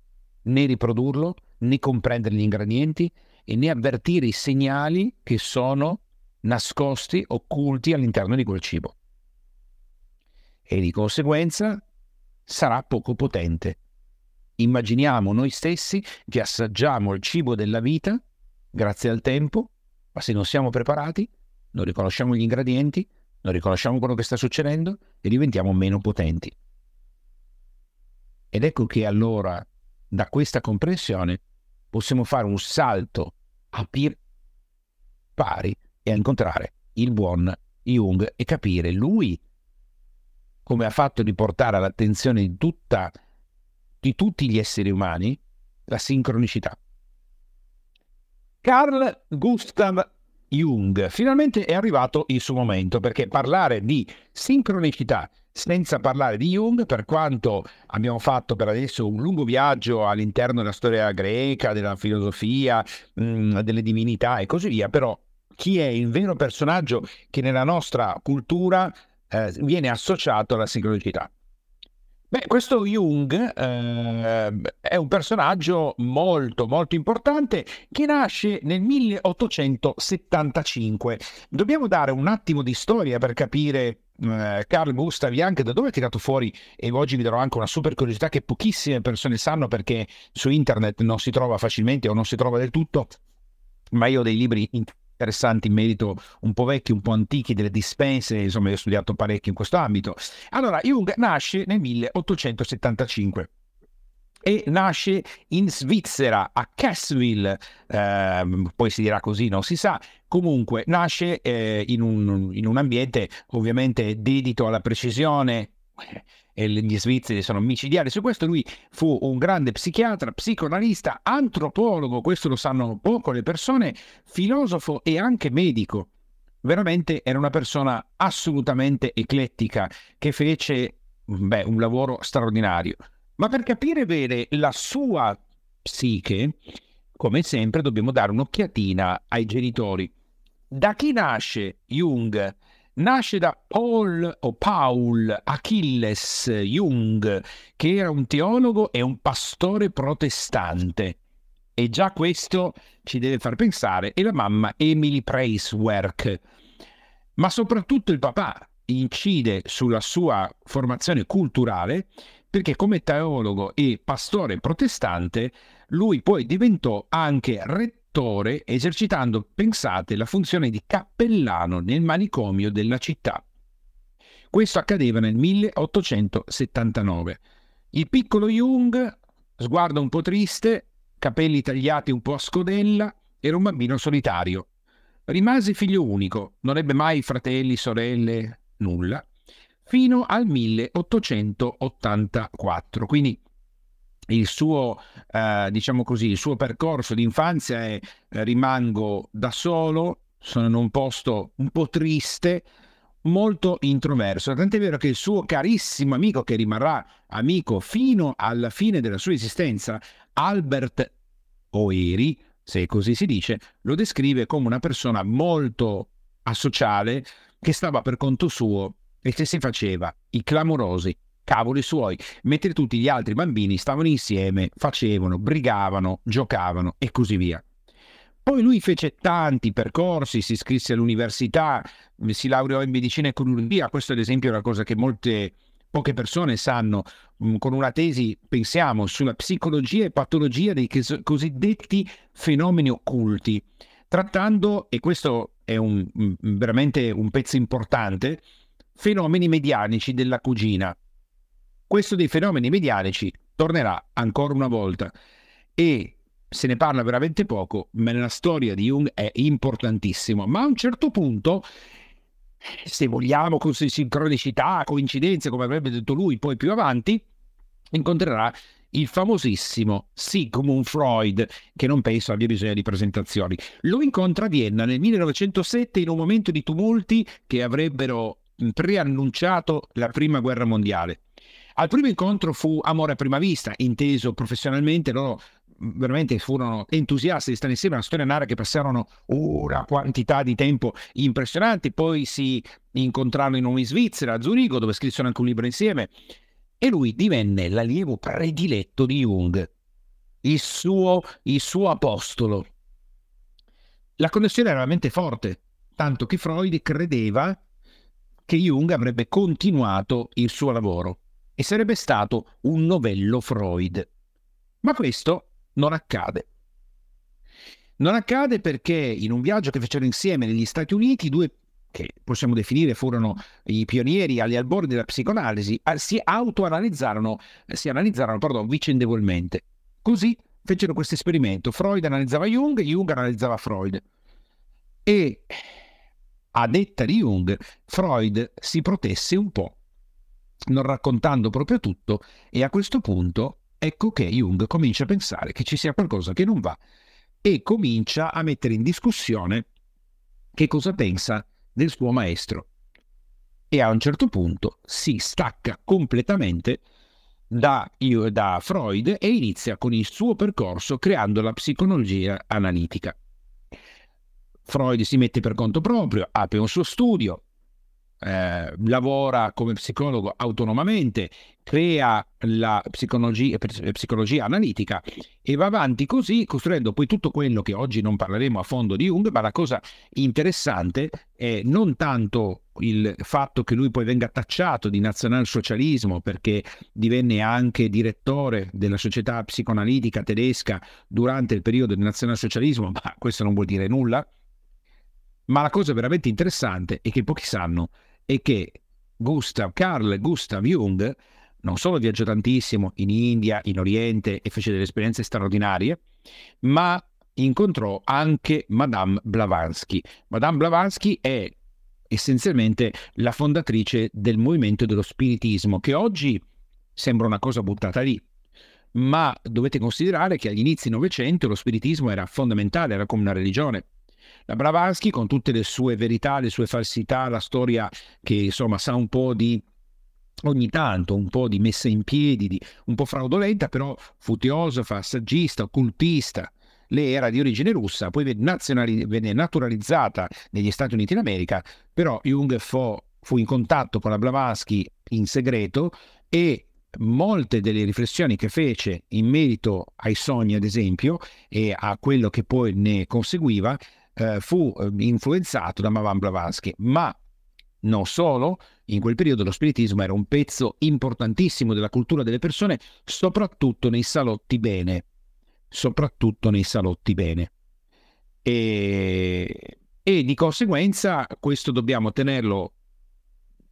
né riprodurlo, né comprendere gli ingredienti e né avvertire i segnali che sono nascosti, occulti all'interno di quel cibo. E di conseguenza sarà poco potente. Immaginiamo noi stessi che assaggiamo il cibo della vita grazie al tempo, ma se non siamo preparati, non riconosciamo gli ingredienti, non riconosciamo quello che sta succedendo e diventiamo meno potenti. Ed ecco che allora da questa comprensione possiamo fare un salto a piedi pari e a incontrare il buon Jung e capire lui come ha fatto di portare all'attenzione di, tutta, di tutti gli esseri umani la sincronicità. Carl Gustav Jung, finalmente è arrivato il suo momento perché parlare di sincronicità senza parlare di Jung, per quanto abbiamo fatto per adesso un lungo viaggio all'interno della storia greca, della filosofia, mh, mm, delle divinità e così via, però chi è il vero personaggio che nella nostra cultura eh, viene associato alla sincronicità. Beh, questo Jung eh, è un personaggio molto molto importante che nasce nel 1875. Dobbiamo dare un attimo di storia per capire eh, Carl Gustav Jung da dove è tirato fuori e oggi vi darò anche una super curiosità che pochissime persone sanno perché su internet non si trova facilmente o non si trova del tutto, ma io ho dei libri interessanti in merito un po' vecchi, un po' antichi, delle dispense, insomma, ho studiato parecchio in questo ambito. Allora, Jung nasce nel 1875 e nasce in Svizzera, a Cassville, eh, poi si dirà così, non si sa, comunque nasce eh, in, un, in, un, ambiente ovviamente dedito alla precisione, e gli svizzeri sono micidiali su questo, lui fu un grande psichiatra, psicoanalista, antropologo, questo lo sanno poco le persone, filosofo e anche medico. Veramente era una persona assolutamente eclettica che fece beh, un lavoro straordinario. Ma per capire bene la sua psiche, come sempre dobbiamo dare un'occhiatina ai genitori. Da chi nasce Jung? Nasce da Paul o Paul Achilles Jung, che era un teologo e un pastore protestante. E già questo ci deve far pensare, e la mamma Emily Preiswerk. Ma soprattutto il papà incide sulla sua formazione culturale perché come teologo e pastore protestante lui poi diventò anche rettore attore esercitando, pensate, la funzione di cappellano nel manicomio della città. Questo accadeva nel 1879. Il piccolo Jung, sguardo un po' triste, capelli tagliati un po' a scodella, era un bambino solitario. Rimase figlio unico, non ebbe mai fratelli, sorelle, nulla, fino al 1884. Quindi il suo, eh, diciamo così, il suo percorso di infanzia è eh, rimango da solo, sono in un posto un po' triste, molto introverso. Tant'è vero che il suo carissimo amico, che rimarrà amico fino alla fine della sua esistenza, Albert Oeri, se così si dice, lo descrive come una persona molto asociale che stava per conto suo e che si faceva i clamorosi cavoli suoi, mentre tutti gli altri bambini stavano insieme, facevano, brigavano, giocavano e così via. Poi lui fece tanti percorsi, si iscrisse all'università, si laureò in medicina e chirurgia, questo ad esempio è una cosa che molte poche persone sanno, mm, con una tesi, pensiamo, sulla psicologia e patologia dei cosiddetti fenomeni occulti, trattando, e questo è un, mm, veramente un pezzo importante, fenomeni medianici della cugina. Questo dei fenomeni medianici tornerà ancora una volta e se ne parla veramente poco, ma nella storia di Jung è importantissimo. Ma a un certo punto, se vogliamo con sincronicità, coincidenze, come avrebbe detto lui poi più avanti, incontrerà il famosissimo Sigmund Freud, che non penso abbia bisogno di presentazioni. Lo incontra a Vienna nel 1907 in un momento di tumulti che avrebbero preannunciato la prima guerra mondiale. Al primo incontro fu amore a prima vista, inteso professionalmente, loro veramente furono entusiasti di stare insieme, una storia nara che passarono una quantità di tempo impressionanti, poi si incontrarono in in Svizzera, a Zurigo, dove scrissero anche un libro insieme, e lui divenne l'allievo prediletto di Jung, il suo, il suo apostolo. La connessione era veramente forte, tanto che Freud credeva che Jung avrebbe continuato il suo lavoro e sarebbe stato un novello Freud. Ma questo non accade. Non accade perché in un viaggio che fecero insieme negli Stati Uniti, due che possiamo definire furono i pionieri agli albori della psicoanalisi, si autoanalizzarono, si analizzarono pardon, vicendevolmente. Così fecero questo esperimento. Freud analizzava Jung, Jung analizzava Freud. E a detta di Jung, Freud si protesse un po', non raccontando proprio tutto, e a questo punto ecco che Jung comincia a pensare che ci sia qualcosa che non va e comincia a mettere in discussione che cosa pensa del suo maestro. E a un certo punto si stacca completamente da, da Freud e inizia con il suo percorso creando la psicologia analitica. Freud si mette per conto proprio, apre un suo studio, eh, lavora come psicologo autonomamente, crea la psicologia, psicologia, analitica e va avanti così, costruendo poi tutto quello che oggi non parleremo a fondo di Jung, ma la cosa interessante è non tanto il fatto che lui poi venga tacciato di nazionalsocialismo perché divenne anche direttore della società psicoanalitica tedesca durante il periodo del nazionalsocialismo, ma questo non vuol dire nulla. Ma la cosa veramente interessante è che pochi sanno è che Gustav, Carl Gustav Jung non solo viaggiò tantissimo in India, in Oriente e fece delle esperienze straordinarie, ma incontrò anche Madame Blavatsky. Madame Blavatsky è essenzialmente la fondatrice del movimento dello spiritismo, che oggi sembra una cosa buttata lì, ma dovete considerare che agli inizi del Novecento lo spiritismo era fondamentale, era come una religione. La Blavatsky, con tutte le sue verità, le sue falsità, la storia che insomma sa un po' di ogni tanto un po' di messa in piedi, di, un po' fraudolenta, però fu teosofa, saggista, occultista. Lei era di origine russa, poi venne, naturalizzata negli Stati Uniti d'America, però Jung fu, fu in contatto con la Blavatsky in segreto e molte delle riflessioni che fece in merito ai sogni, ad esempio, e a quello che poi ne conseguiva, eh, fu eh, influenzato da Madame Blavatsky, ma non solo, in quel periodo lo spiritismo era un pezzo importantissimo della cultura delle persone, soprattutto nei salotti bene, soprattutto nei salotti bene. E, e di conseguenza questo dobbiamo tenerlo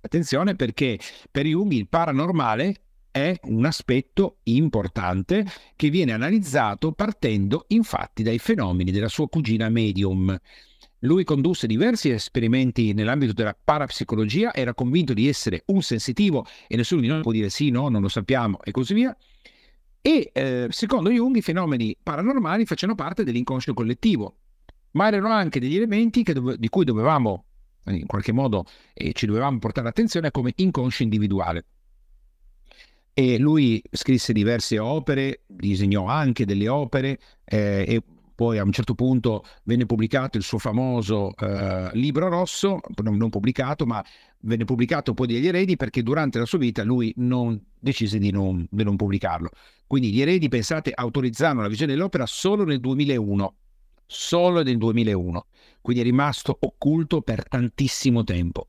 attenzione perché per Jung il paranormale è un aspetto importante che viene analizzato partendo infatti dai fenomeni della sua cugina medium. Lui condusse diversi esperimenti nell'ambito della parapsicologia, era convinto di essere un sensitivo e nessuno di noi può dire sì, no, non lo sappiamo e così via. E eh, secondo Jung i fenomeni paranormali facevano parte dell'inconscio collettivo, ma erano anche degli elementi dove, di cui dovevamo, in qualche modo, eh, ci dovevamo portare attenzione come inconscio individuale. E lui scrisse diverse opere, disegnò anche delle opere eh, e poi a un certo punto venne pubblicato il suo famoso eh, libro rosso, non, pubblicato, ma venne pubblicato poi dagli eredi perché durante la sua vita lui non, decise di non, di non pubblicarlo. Quindi gli eredi, pensate, autorizzarono la visione dell'opera solo nel 2001, solo nel 2001, quindi è rimasto occulto per tantissimo tempo.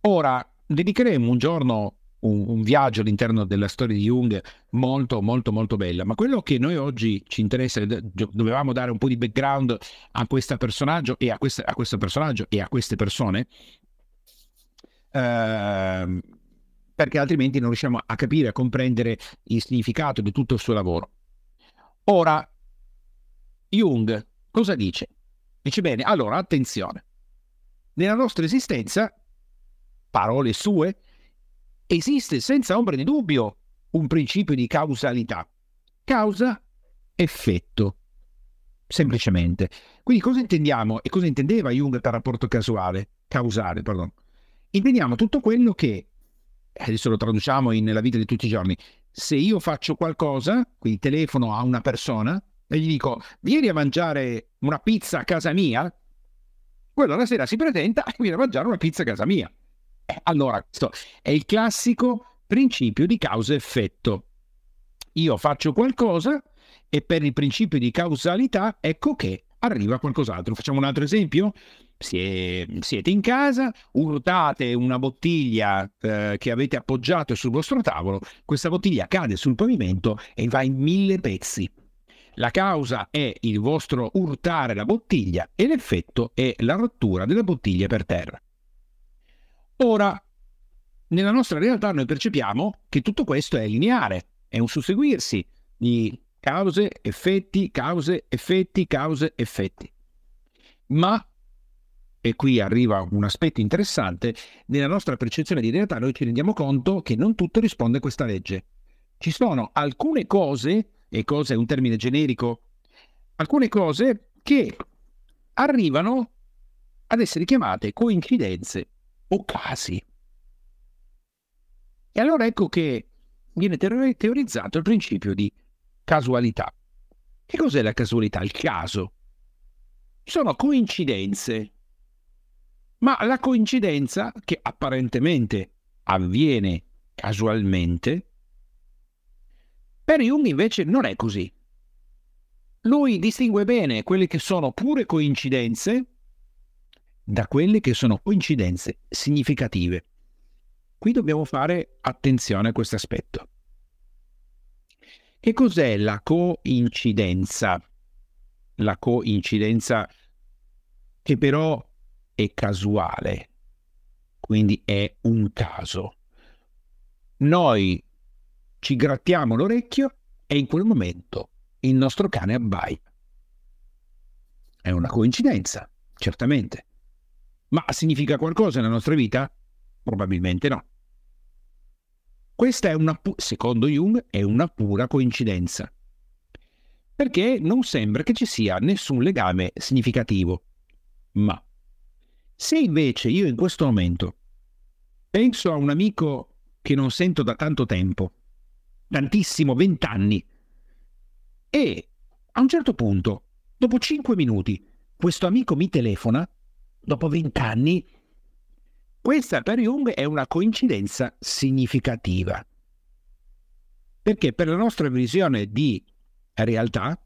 Ora dedicheremo un giorno un, un, viaggio all'interno della storia di Jung molto molto molto bella. Ma quello che noi oggi ci interessa dovevamo dare un po' di background a questo personaggio e a, questa, a questo personaggio e a queste persone eh, perché altrimenti non riusciamo a capire a comprendere il significato di tutto il suo lavoro. Ora Jung cosa dice? dice bene allora attenzione. Nella nostra esistenza parole sue esiste senza ombra di dubbio un principio di causalità. Causa-effetto. Semplicemente. Quindi cosa intendiamo e cosa intendeva Jung per rapporto casuale? Causale, pardon. Intendiamo tutto quello che, adesso lo traduciamo in, nella vita di tutti i giorni, se io faccio qualcosa, quindi telefono a una persona e gli dico vieni a mangiare una pizza a casa mia, quello la sera si presenta e viene a mangiare una pizza a casa mia. Allora, questo è il classico principio di causa-effetto. Io faccio qualcosa e per il principio di causalità ecco che arriva qualcos'altro. Facciamo un altro esempio? siete in casa, urtate una bottiglia eh, che avete appoggiato sul vostro tavolo, questa bottiglia cade sul pavimento e va in mille pezzi. La causa è il vostro urtare la bottiglia e l'effetto è la rottura della bottiglia per terra. Ora, nella nostra realtà noi percepiamo che tutto questo è lineare, è un susseguirsi di Cause, effetti, cause, effetti, cause, effetti. Ma, e qui arriva un aspetto interessante, nella nostra percezione di realtà noi ci rendiamo conto che non tutto risponde a questa legge. Ci sono alcune cose, e cosa è un termine generico, alcune cose che arrivano ad essere chiamate coincidenze o casi. E allora ecco che viene teorizzato il principio di casualità. Che cos'è la casualità? Il caso. Sono coincidenze. Ma la coincidenza, che apparentemente avviene casualmente, per Jung invece non è così. Lui distingue bene quelle che sono pure coincidenze da quelle che sono coincidenze significative. Qui dobbiamo fare attenzione a questo aspetto. Che cos'è la coincidenza? La coincidenza che però è casuale, quindi è un caso. Noi ci grattiamo l'orecchio e in quel momento il nostro cane abbaia. È una coincidenza, certamente. Ma significa qualcosa nella nostra vita? Probabilmente no. Questa è una, secondo Jung, è una pura coincidenza. Perché non sembra che ci sia nessun legame significativo. Ma se invece io in questo momento penso a un amico che non sento da tanto tempo, tantissimo, vent'anni, e a un certo punto, dopo cinque minuti, questo amico mi telefona dopo vent'anni, questa per Jung è una coincidenza significativa. Perché per la nostra visione di realtà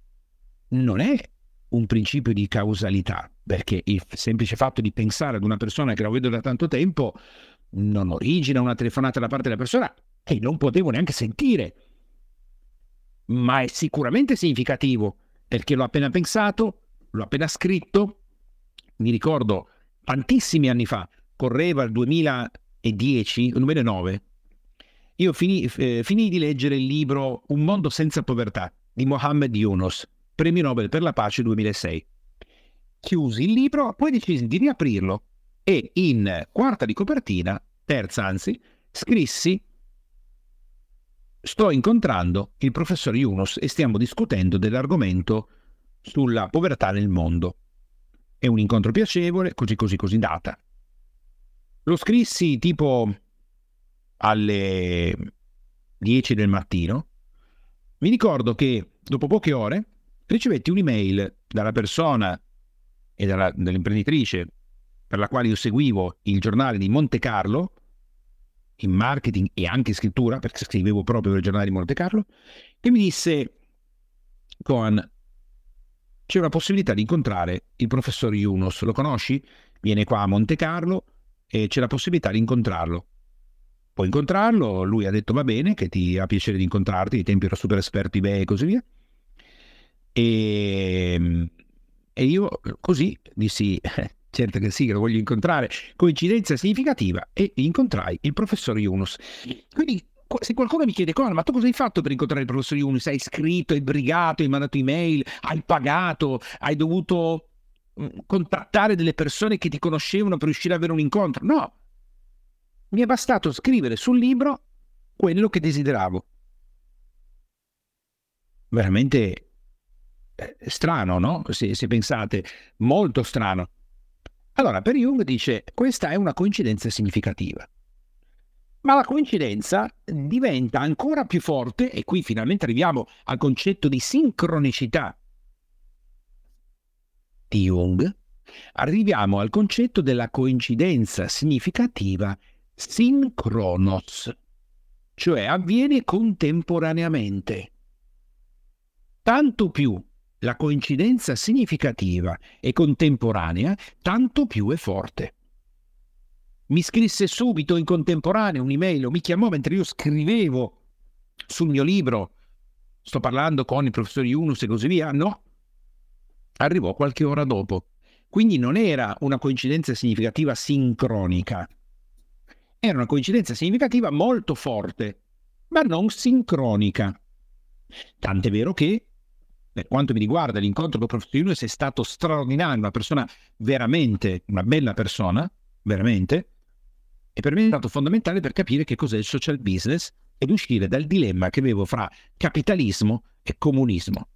non è un principio di causalità, perché il semplice fatto di pensare ad una persona che la vedo da tanto tempo non origina una telefonata da parte della persona che non potevo neanche sentire. Ma è sicuramente significativo, perché l'ho appena pensato, l'ho appena scritto, mi ricordo tantissimi anni fa, correva il 2010, 2009, io finì, eh, finì di leggere il libro Un mondo senza povertà di Mohammed Yunus, premio Nobel per la pace 2006. Chiusi il libro, poi decisi di riaprirlo e in quarta di copertina, terza anzi, scrissi Sto incontrando il professor Yunus e stiamo discutendo dell'argomento sulla povertà nel mondo. È un incontro piacevole, così così così data. Lo scrissi tipo alle 10 del mattino. Mi ricordo che dopo poche ore ricevetti un'email dalla persona e dalla, dall'imprenditrice per la quale io seguivo il giornale di Monte Carlo in marketing e anche scrittura, perché scrivevo proprio il giornale di Monte Carlo, che mi disse Cohen, c'è una possibilità di incontrare il professor Yunus, lo conosci? Viene qua a Monte Carlo e c'è la possibilità di incontrarlo. Puoi incontrarlo, lui ha detto va bene, che ti ha piacere di incontrarti, i tempi ero super esperto eBay e così via. E, e io così dissi, certo che sì, che lo voglio incontrare, coincidenza significativa, e incontrai il professor Yunus. Quindi se qualcuno mi chiede, ma tu cosa hai fatto per incontrare il professor Yunus? Hai scritto, hai brigato, hai mandato email, hai pagato, hai dovuto mm, contattare delle persone che ti conoscevano per riuscire ad avere un incontro? No, mi è bastato scrivere sul libro quello che desideravo. Veramente eh, strano, no? Se, se pensate, molto strano. Allora, per Jung dice, questa è una coincidenza significativa. Ma la coincidenza diventa ancora più forte, e qui finalmente arriviamo al concetto di sincronicità di Jung, arriviamo al concetto della coincidenza significativa sincronos, cioè avviene contemporaneamente. Tanto più la coincidenza significativa e contemporanea, tanto più è forte mi scrisse subito in contemporanea un'email mi chiamò mentre io scrivevo sul mio libro, sto parlando con il professor Yunus e così via, no, arrivò qualche ora dopo. Quindi non era una coincidenza significativa sincronica, era una coincidenza significativa molto forte, ma non sincronica. Tant'è vero che per quanto mi riguarda, l'incontro con il professor Yunus è stato straordinario, una persona veramente, una bella persona, veramente, e per me è stato fondamentale per capire che cos'è il social business ed uscire dal dilemma che avevo fra capitalismo e comunismo.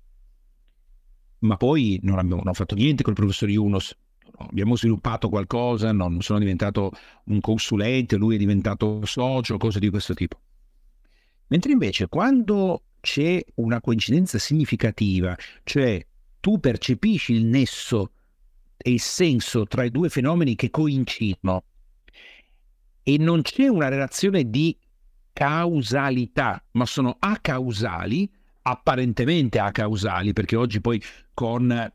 Ma poi non abbiamo non fatto niente con il professor Yunus, abbiamo sviluppato qualcosa, non sono diventato un consulente, lui è diventato socio, cose di questo tipo. Mentre invece quando c'è una coincidenza significativa, cioè tu percepisci il nesso e il senso tra i due fenomeni che coincidono e non c'è una relazione di causalità, ma sono acausali, apparentemente acausali, perché oggi poi con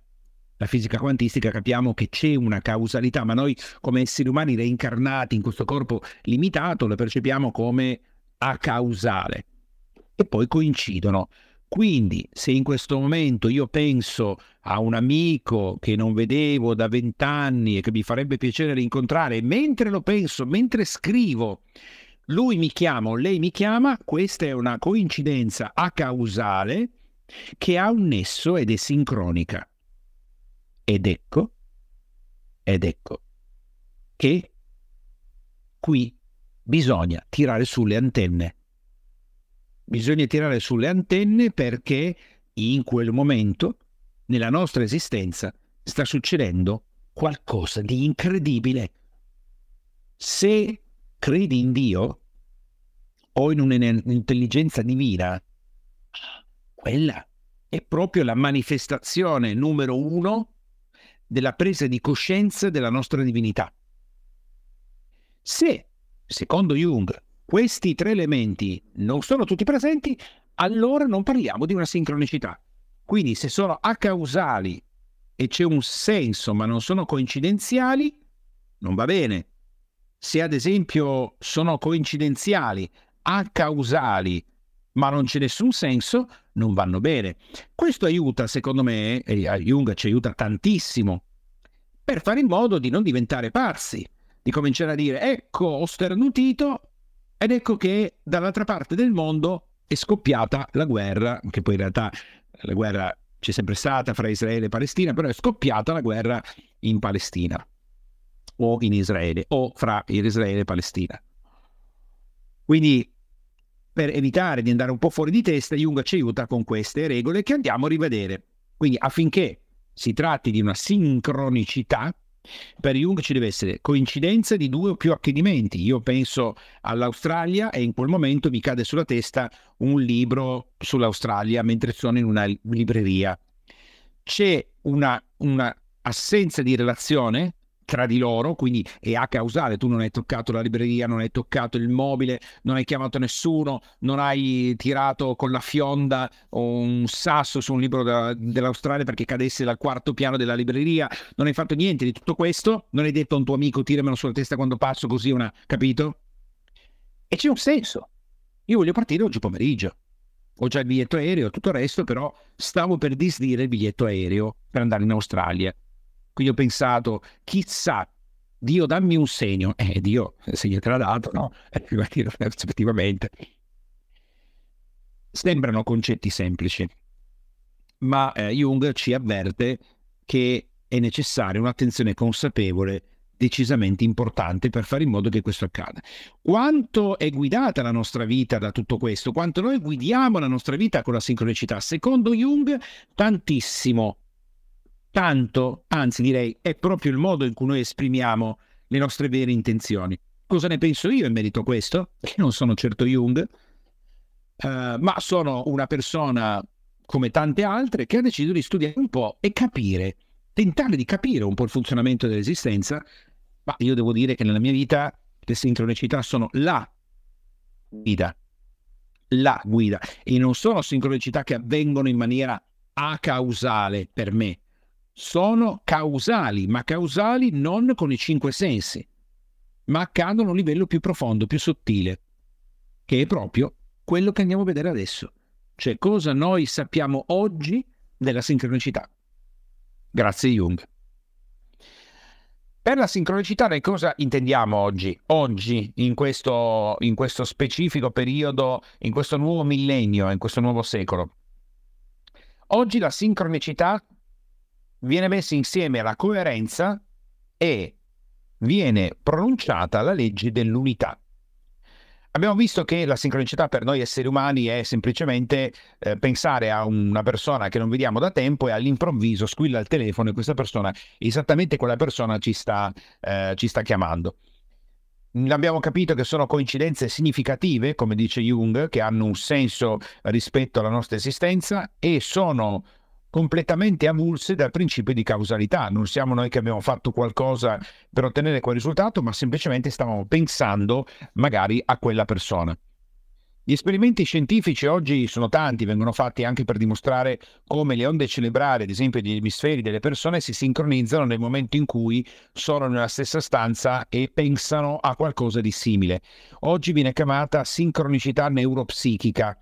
la fisica quantistica capiamo che c'è una causalità, ma noi come esseri umani reincarnati in questo corpo limitato lo percepiamo come acausale e poi coincidono. Quindi, se in questo momento io penso a un amico che non vedevo da vent'anni e che mi farebbe piacere rincontrare, mentre lo penso, mentre scrivo, lui mi chiama o lei mi chiama, questa è una coincidenza acausale che ha un nesso ed è sincronica. Ed ecco, ed ecco che qui bisogna tirare sulle antenne bisogna tirare sulle antenne perché in quel momento, nella nostra esistenza, sta succedendo qualcosa di incredibile. Se credi in Dio o in un'intelligenza divina, quella è proprio la manifestazione numero uno della presa di coscienza della nostra divinità. Se, secondo Jung, questi tre elementi non sono tutti presenti, allora non parliamo di una sincronicità. Quindi se sono acausali e c'è un senso ma non sono coincidenziali, non va bene. Se ad esempio sono coincidenziali, acausali, ma non c'è nessun senso, non vanno bene. Questo aiuta, secondo me, e Jung ci aiuta tantissimo, per fare in modo di non diventare pazzi, di cominciare a dire, ecco, ho sternutito, ed ecco che dall'altra parte del mondo è scoppiata la guerra, che poi in realtà la guerra c'è sempre stata fra Israele e Palestina, però è scoppiata la guerra in Palestina o in Israele o fra Israele e Palestina. Quindi per evitare di andare un po' fuori di testa, Jung ci aiuta con queste regole che andiamo a rivedere. Quindi affinché si tratti di una sincronicità, per Jung ci deve essere coincidenza di due o più accadimenti. Io penso all'Australia e in quel momento mi cade sulla testa un libro sull'Australia mentre sono in una libreria. C'è una, una assenza di relazione tra di loro, quindi è a causale, tu non hai toccato la libreria, non hai toccato il mobile, non hai chiamato nessuno, non hai tirato con la fionda un sasso su un libro da, dell'Australia perché cadesse dal quarto piano della libreria, non hai fatto niente di tutto questo, non hai detto a un tuo amico tiramelo sulla testa quando passo così una, capito? E c'è un senso. Io voglio partire oggi pomeriggio. Ho già il biglietto aereo, tutto il resto, però stavo per disdire il biglietto aereo per andare in Australia. Quindi ho pensato, chissà, Dio dammi un segno. Eh, Dio, se gli te l'ha dato, no? Effettivamente. Sembrano concetti semplici, ma eh, Jung ci avverte che è necessaria un'attenzione consapevole decisamente importante per fare in modo che questo accada. Quanto è guidata la nostra vita da tutto questo? Quanto noi guidiamo la nostra vita con la sincronicità? Secondo Jung, tantissimo tanto, anzi direi è proprio il modo in cui noi esprimiamo le nostre vere intenzioni. Cosa ne penso io in merito a questo? Che non sono certo Jung, uh, ma sono una persona come tante altre che ha deciso di studiare un po' e capire, tentare di capire un po' il funzionamento dell'esistenza, ma io devo dire che nella mia vita le sincronicità sono la guida, la guida, e non sono sincronicità che avvengono in maniera acausale per me, sono causali, ma causali non con i cinque sensi, ma accadono a un livello più profondo, più sottile, che è proprio quello che andiamo a vedere adesso, cioè cosa noi sappiamo oggi della sincronicità. Grazie Jung. Per la sincronicità noi cosa intendiamo oggi? Oggi, in questo, in questo specifico periodo, in questo nuovo millennio, in questo nuovo secolo? Oggi la sincronicità viene messa insieme alla coerenza e viene pronunciata la legge dell'unità. Abbiamo visto che la sincronicità per noi esseri umani è semplicemente eh, pensare a una persona che non vediamo da tempo e all'improvviso squilla il telefono e questa persona, esattamente quella persona, ci sta, eh, ci sta chiamando. Abbiamo capito che sono coincidenze significative, come dice Jung, che hanno un senso rispetto alla nostra esistenza e sono completamente avulse dal principio di causalità. Non siamo noi che abbiamo fatto qualcosa per ottenere quel risultato, ma semplicemente stavamo pensando magari a quella persona. Gli esperimenti scientifici oggi sono tanti, vengono fatti anche per dimostrare come le onde cerebrali, ad esempio degli emisferi delle persone, si sincronizzano nel momento in cui sono nella stessa stanza e pensano a qualcosa di simile. Oggi viene chiamata sincronicità neuropsichica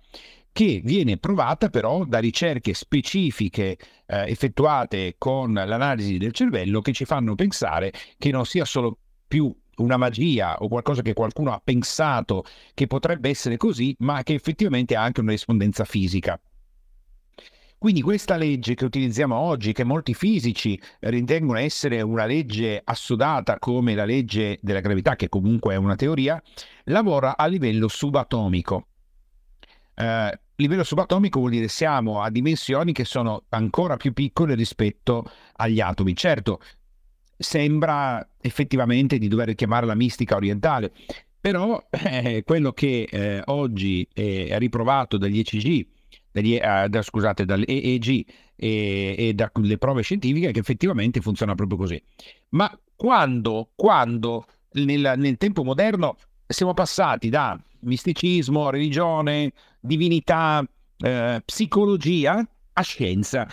che viene provata però da ricerche specifiche eh, effettuate con l'analisi del cervello che ci fanno pensare che non sia solo più una magia o qualcosa che qualcuno ha pensato che potrebbe essere così, ma che effettivamente ha anche una rispondenza fisica. Quindi questa legge che utilizziamo oggi, che molti fisici ritengono essere una legge assodata come la legge della gravità, che comunque è una teoria, lavora a livello subatomico. Eh, livello subatomico vuol dire siamo a dimensioni che sono ancora più piccole rispetto agli atomi. Certo, sembra effettivamente di dover chiamare la mistica orientale, però eh, quello che eh, oggi è riprovato dagli ECG, dagli, eh, da, scusate, dall'EEG e, e dalle prove scientifiche è che effettivamente funziona proprio così. Ma quando, quando nel, nel tempo moderno siamo passati da misticismo, religione, divinità, eh, psicologia a scienza.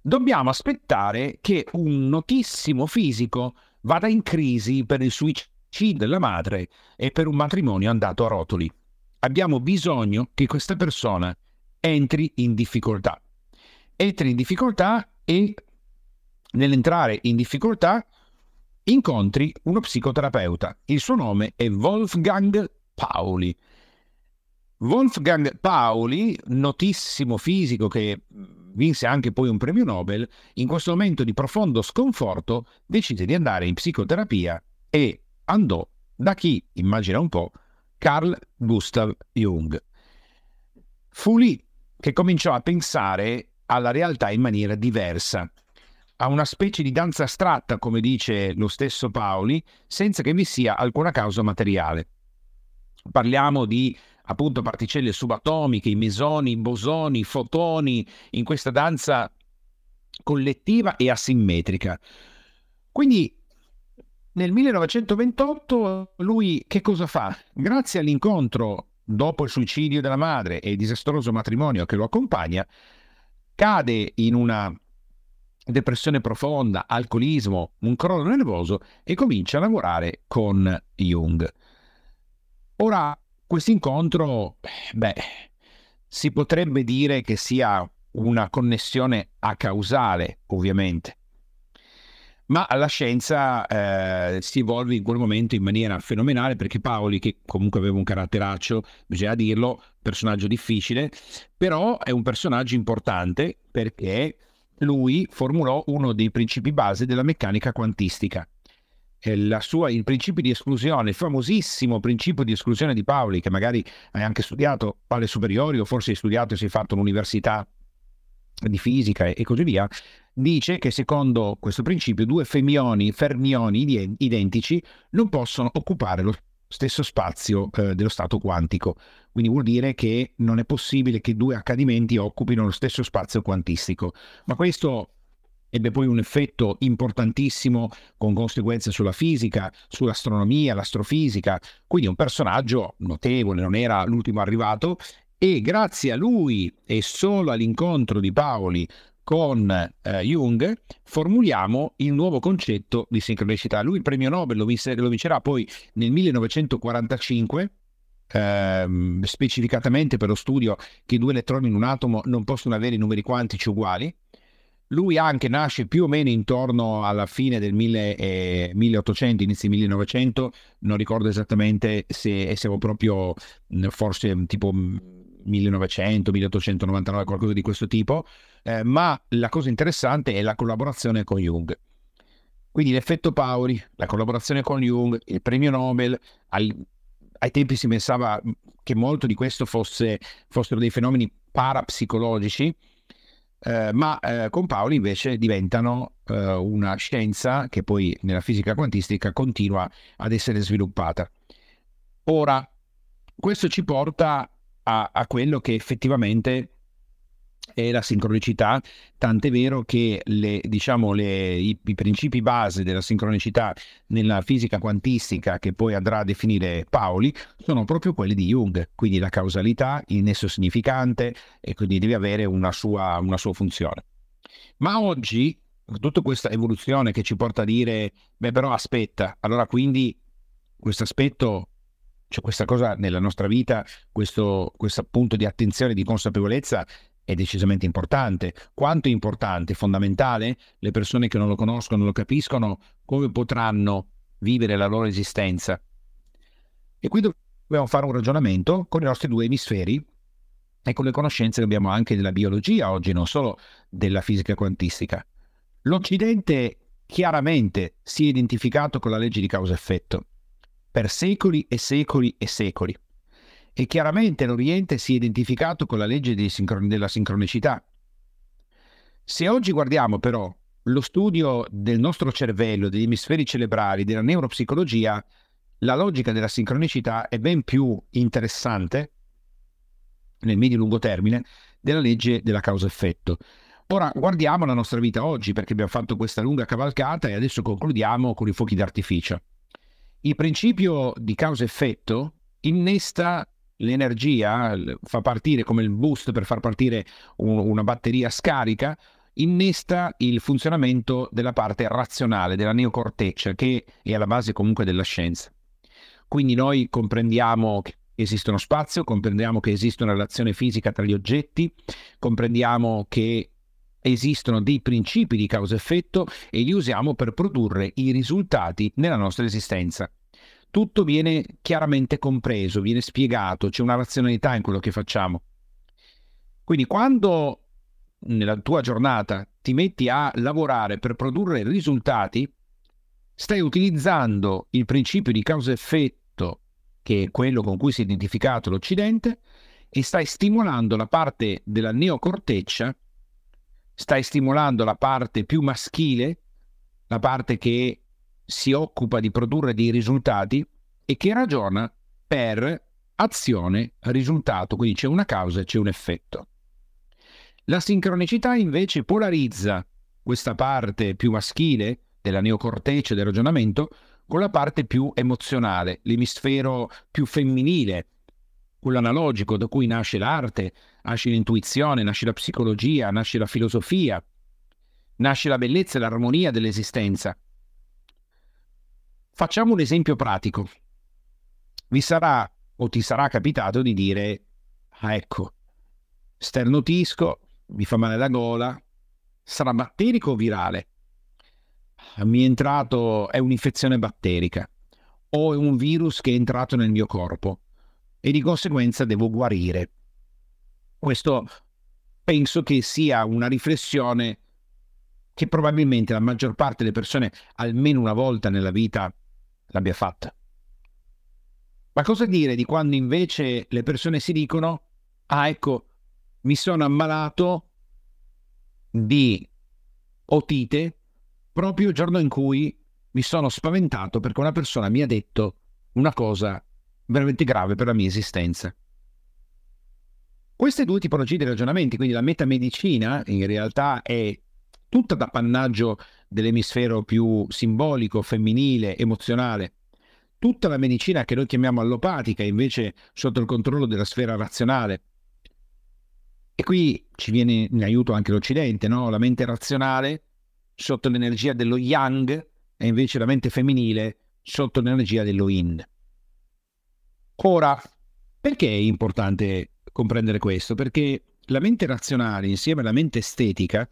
Dobbiamo aspettare che un notissimo fisico vada in crisi per il suicidio della madre e per un matrimonio andato a rotoli. Abbiamo bisogno che questa persona entri in difficoltà. Entri in difficoltà e nell'entrare in difficoltà incontri uno psicoterapeuta. Il suo nome è Wolfgang Pauli. Wolfgang Pauli, notissimo fisico che vinse anche poi un premio Nobel, in questo momento di profondo sconforto decise di andare in psicoterapia e andò da chi, immagina un po', Carl Gustav Jung. Fu lì che cominciò a pensare alla realtà in maniera diversa, a una specie di danza astratta, come dice lo stesso Paoli, senza che vi sia alcuna causa materiale. Parliamo di appunto particelle subatomiche, i mesoni, i bosoni, i fotoni, in questa danza collettiva e asimmetrica. Quindi nel 1928 lui che cosa fa? Grazie all'incontro dopo il suicidio della madre e il disastroso matrimonio che lo accompagna, cade in una depressione profonda, alcolismo, un crollo nervoso e comincia a lavorare con Jung. Ora, questo incontro, beh, si potrebbe dire che sia una connessione a causale, ovviamente. Ma la scienza eh, si evolve in quel momento in maniera fenomenale perché Paoli, che comunque aveva un caratteraccio, bisogna dirlo, personaggio difficile, però è un personaggio importante perché lui formulò uno dei principi base della meccanica quantistica sua, il principio di esclusione, il famosissimo principio di esclusione di Paoli, che magari hai anche studiato alle superiori o forse hai studiato e è fatto all'università di fisica e, così via, dice che secondo questo principio due fermioni, fermioni identici non possono occupare lo stesso spazio eh, dello stato quantico. Quindi vuol dire che non è possibile che due accadimenti occupino lo stesso spazio quantistico. Ma questo ebbe poi un effetto importantissimo con conseguenze sulla fisica, sull'astronomia, l'astrofisica, quindi un personaggio notevole, non era l'ultimo arrivato e grazie a lui e solo all'incontro di Paoli con eh, Jung formuliamo il nuovo concetto di sincronicità. Lui il premio Nobel lo, vinse, lo vincerà poi nel 1945 ehm, specificatamente per lo studio che due elettroni in un atomo non possono avere numeri quantici uguali lui anche nasce più o meno intorno alla fine del 1800, inizio 1900, non ricordo esattamente se siamo proprio forse tipo 1900, 1899, qualcosa di questo tipo, eh, ma la cosa interessante è la collaborazione con Jung. Quindi l'effetto Pauli, la collaborazione con Jung, il premio Nobel, al, ai tempi si pensava che molto di questo fosse, fossero dei fenomeni parapsicologici, eh, ma eh, con Paoli invece diventano eh, una scienza che poi nella fisica quantistica continua ad essere sviluppata. Ora, questo ci porta a, a quello che effettivamente è la sincronicità, tant'è vero che le, diciamo, le, i, i, principi base della sincronicità nella fisica quantistica, che poi andrà a definire Pauli, sono proprio quelli di Jung, quindi la causalità, il nesso significante e quindi deve avere una sua, una sua funzione. Ma oggi, tutta questa evoluzione che ci porta a dire, beh però aspetta, allora quindi questo aspetto cioè questa cosa nella nostra vita, questo, questo punto di attenzione, di consapevolezza è decisamente importante. Quanto è importante, fondamentale? Le persone che non lo conoscono, non lo capiscono, come potranno vivere la loro esistenza? E qui dobbiamo fare un ragionamento con i nostri due emisferi e con le conoscenze che abbiamo anche della biologia oggi, non solo della fisica quantistica. L'Occidente chiaramente si è identificato con la legge di causa-effetto per secoli e secoli e secoli e chiaramente l'Oriente si è identificato con la legge sincron- della sincronicità. Se oggi guardiamo però lo studio del nostro cervello, degli emisferi cerebrali, della neuropsicologia, la logica della sincronicità è ben più interessante nel medio-lungo termine della legge della causa-effetto. Ora guardiamo la nostra vita oggi perché abbiamo fatto questa lunga cavalcata e adesso concludiamo con i fuochi d'artificio. Il principio di causa-effetto innesta l'energia, fa partire come il boost per far partire un, una batteria scarica, innesta il funzionamento della parte razionale, della neocorteccia, che è alla base comunque della scienza. Quindi noi comprendiamo che esiste uno spazio, comprendiamo che esiste una relazione fisica tra gli oggetti, comprendiamo che esistono dei principi di causa-effetto e li usiamo per produrre i risultati nella nostra esistenza tutto viene chiaramente compreso, viene spiegato, c'è una razionalità in quello che facciamo. Quindi quando nella tua giornata ti metti a lavorare per produrre risultati, stai utilizzando il principio di causa-effetto, che è quello con cui si è identificato l'Occidente, e stai stimolando la parte della neocorteccia, stai stimolando la parte più maschile, la parte che si occupa di produrre dei risultati e che ragiona per azione, risultato, quindi c'è una causa e c'è un effetto. La sincronicità invece polarizza questa parte più maschile della neocorteccia del ragionamento con la parte più emozionale, l'emisfero più femminile, quello analogico da cui nasce l'arte, nasce l'intuizione, nasce la psicologia, nasce la filosofia, nasce la bellezza e l'armonia dell'esistenza. Facciamo un esempio pratico. Vi sarà o ti sarà capitato di dire, ah ecco, sternutisco, mi fa male la gola, sarà batterico o virale? Mi è entrato, è un'infezione batterica o è un virus che è entrato nel mio corpo e di conseguenza devo guarire. Questo penso che sia una riflessione che probabilmente la maggior parte delle persone almeno una volta nella vita l'abbia fatta. Ma cosa dire di quando invece le persone si dicono, ah ecco, mi sono ammalato di otite proprio il giorno in cui mi sono spaventato perché una persona mi ha detto una cosa veramente grave per la mia esistenza. Queste due tipologie di ragionamenti, quindi la metamedicina in realtà è tutta d'appannaggio dell'emisfero più simbolico, femminile, emozionale. Tutta la medicina che noi chiamiamo allopatica invece sotto il controllo della sfera razionale. E qui ci viene in aiuto anche l'Occidente, no? la mente razionale sotto l'energia dello yang e invece la mente femminile sotto l'energia dello yin. Ora, perché è importante comprendere questo? Perché la mente razionale insieme alla mente estetica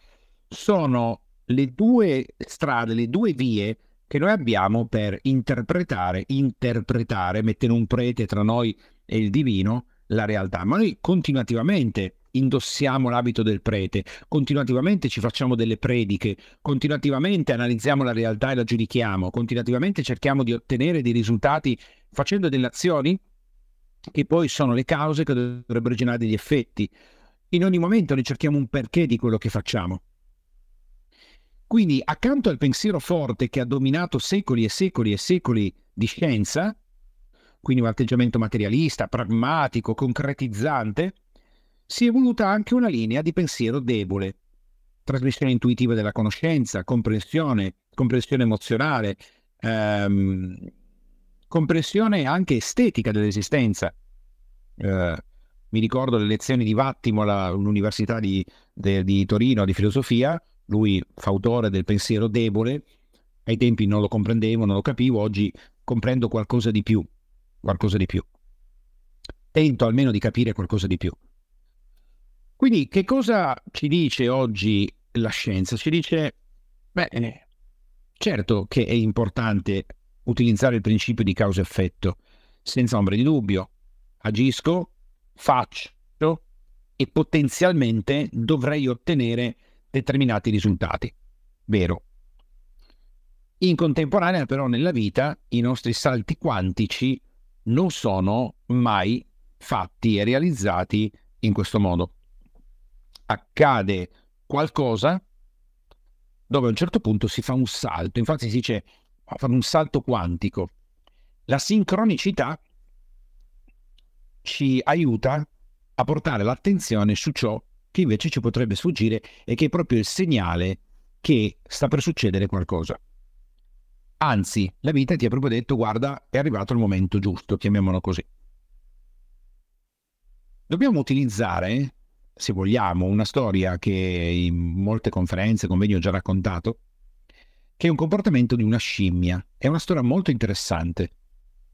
sono le due strade, le due vie che noi abbiamo per interpretare, interpretare, mettere un prete tra noi e il divino, la realtà, ma noi continuativamente indossiamo l'abito del prete, continuativamente ci facciamo delle prediche, continuativamente analizziamo la realtà e la giudichiamo, continuativamente cerchiamo di ottenere dei risultati facendo delle azioni che poi sono le cause che dovrebbero generare degli effetti. In ogni momento noi cerchiamo un perché di quello che facciamo. Quindi accanto al pensiero forte che ha dominato secoli e secoli e secoli di scienza, quindi un atteggiamento materialista, pragmatico, concretizzante, si è evoluta anche una linea di pensiero debole, trasmissione intuitiva della conoscenza, comprensione, comprensione emozionale, ehm, comprensione anche estetica dell'esistenza. Eh, mi ricordo le lezioni di Vattimo all'Università di, de, di Torino di filosofia, lui fautore del pensiero debole, ai tempi non lo comprendevo, non lo capivo, oggi comprendo qualcosa di più, qualcosa di più. Tento almeno di capire qualcosa di più. Quindi che cosa ci dice oggi la scienza? Ci dice, beh, certo che è importante utilizzare il principio di causa-effetto, senza ombra di dubbio. Agisco, faccio e potenzialmente dovrei ottenere determinati risultati. Vero. In contemporanea però nella vita i nostri salti quantici non sono mai fatti e realizzati in questo modo. Accade qualcosa dove a un certo punto si fa un salto, infatti si dice fare un salto quantico. La sincronicità ci aiuta a portare l'attenzione su ciò che invece ci potrebbe sfuggire e che è proprio il segnale che sta per succedere qualcosa. Anzi, la vita ti ha proprio detto guarda, è arrivato il momento giusto, chiamiamolo così. Dobbiamo utilizzare, se vogliamo, una storia che in molte conferenze, convegni ho già raccontato, che è un comportamento di una scimmia. È una storia molto interessante.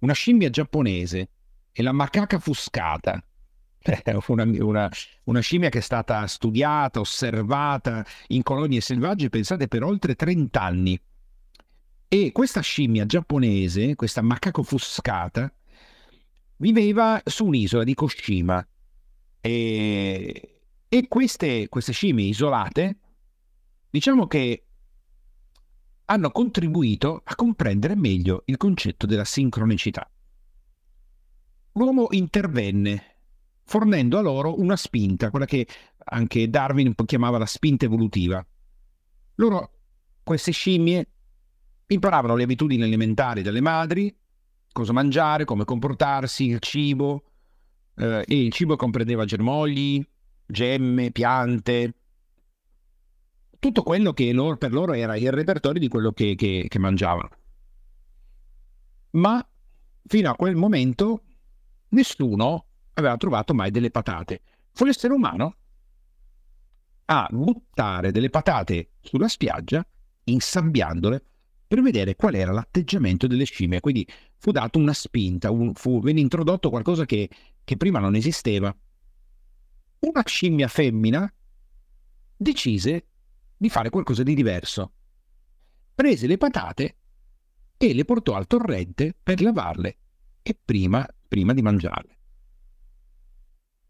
Una scimmia giapponese è la macaca fuscata. Una, una, una, scimmia che è stata studiata, osservata in colonie selvagge, pensate, per oltre 30 anni. E questa scimmia giapponese, questa macaco fuscata, viveva su un'isola di Koshima. E, e queste, queste scimmie isolate, diciamo che hanno contribuito a comprendere meglio il concetto della sincronicità. L'uomo intervenne fornendo a loro una spinta, quella che anche Darwin chiamava la spinta evolutiva. Loro, queste scimmie, imparavano le abitudini alimentari delle madri, cosa mangiare, come comportarsi, il cibo, eh, e il cibo comprendeva germogli, gemme, piante, tutto quello che loro, per loro era il repertorio di quello che, che, che mangiavano. Ma fino a quel momento nessuno aveva trovato mai delle patate. Fu l'essere umano a buttare delle patate sulla spiaggia, insabbiandole, per vedere qual era l'atteggiamento delle scimmie. Quindi fu data una spinta, un, fu, venne introdotto qualcosa che, che prima non esisteva. Una scimmia femmina decise di fare qualcosa di diverso. Prese le patate e le portò al torrente per lavarle e prima, prima di mangiarle.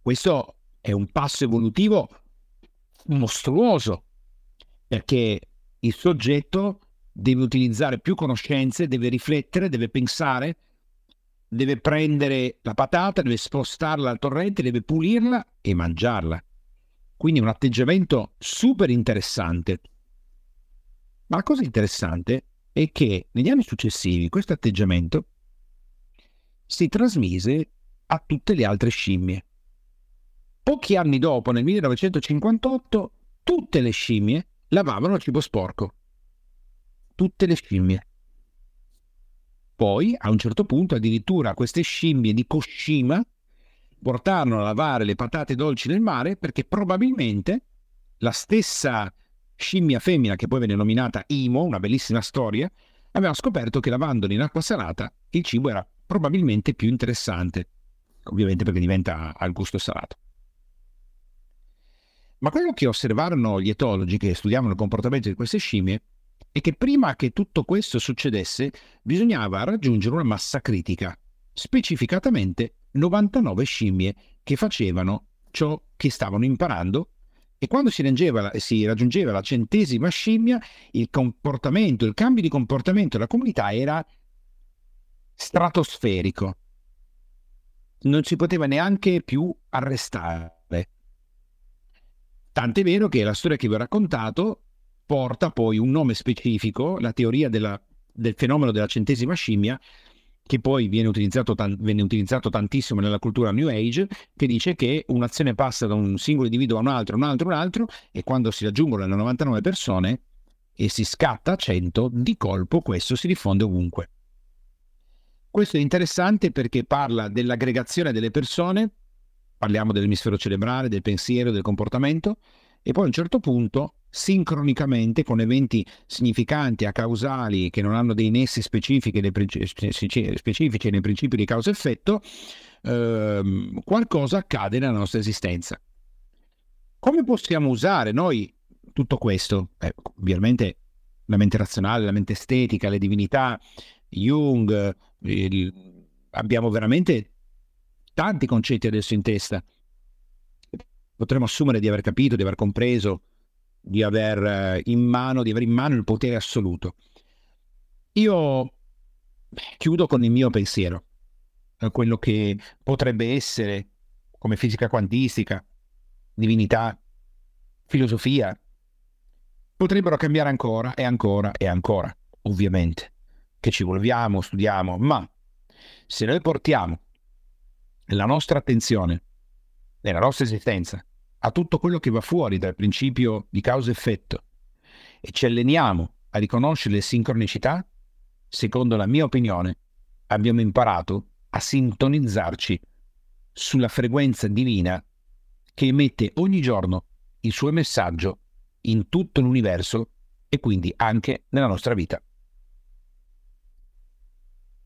Questo è un passo evolutivo mostruoso perché il soggetto deve utilizzare più conoscenze, deve riflettere, deve pensare, deve prendere la patata, deve spostarla al torrente, deve pulirla e mangiarla. Quindi un atteggiamento super interessante. Ma la cosa interessante è che negli anni successivi questo atteggiamento si trasmise a tutte le altre scimmie. Pochi anni dopo, nel 1958, tutte le scimmie lavavano cibo sporco. Tutte le scimmie. Poi, a un certo punto, addirittura queste scimmie di Koshima portarono a lavare le patate dolci nel mare perché probabilmente la stessa scimmia femmina che poi venne nominata Imo, una bellissima storia, aveva scoperto che lavandoli in acqua salata il cibo era probabilmente più interessante, ovviamente perché diventa al gusto salato. Ma quello che osservarono gli etologi che studiavano il comportamento di queste scimmie è che prima che tutto questo succedesse bisognava raggiungere una massa critica, specificatamente 99 scimmie che facevano ciò che stavano imparando e quando si si raggiungeva la centesima scimmia, il comportamento, il cambio di comportamento della comunità era stratosferico. Non si poteva neanche più arrestare. Tant'è vero che la storia che vi ho raccontato porta poi un nome specifico, la teoria della, del fenomeno della centesima scimmia, che poi viene utilizzato, viene utilizzato, tantissimo nella cultura New Age, che dice che un'azione passa da un singolo individuo a un altro, un altro, un altro, e quando si raggiungono le 99 persone e si scatta a 100, di colpo questo si diffonde ovunque. Questo è interessante perché parla dell'aggregazione delle persone, parliamo dell'emisfero cerebrale, del pensiero, del comportamento, e poi a un certo punto sincronicamente con eventi significanti a causali che non hanno dei nessi specifici nei, specifici nei principi di causa-effetto, ehm, qualcosa accade nella nostra esistenza. Come possiamo usare noi tutto questo? Eh, ovviamente la mente razionale, la mente estetica, le divinità, Jung, il, abbiamo veramente tanti concetti adesso in testa. Potremmo assumere di aver capito, di aver compreso di aver eh, in mano, di avere in mano il potere assoluto. Io chiudo con il mio pensiero, eh, quello che potrebbe essere come fisica quantistica, divinità, filosofia, potrebbero cambiare ancora e ancora e ancora, ovviamente, che ci evolviamo, studiamo, ma se noi portiamo la nostra attenzione nella nostra esistenza a tutto quello che va fuori dal principio di causa-effetto e ci alleniamo a riconoscere le sincronicità, secondo la mia opinione, abbiamo imparato a sintonizzarci sulla frequenza divina che emette ogni giorno il suo messaggio in tutto l'universo e quindi anche nella nostra vita.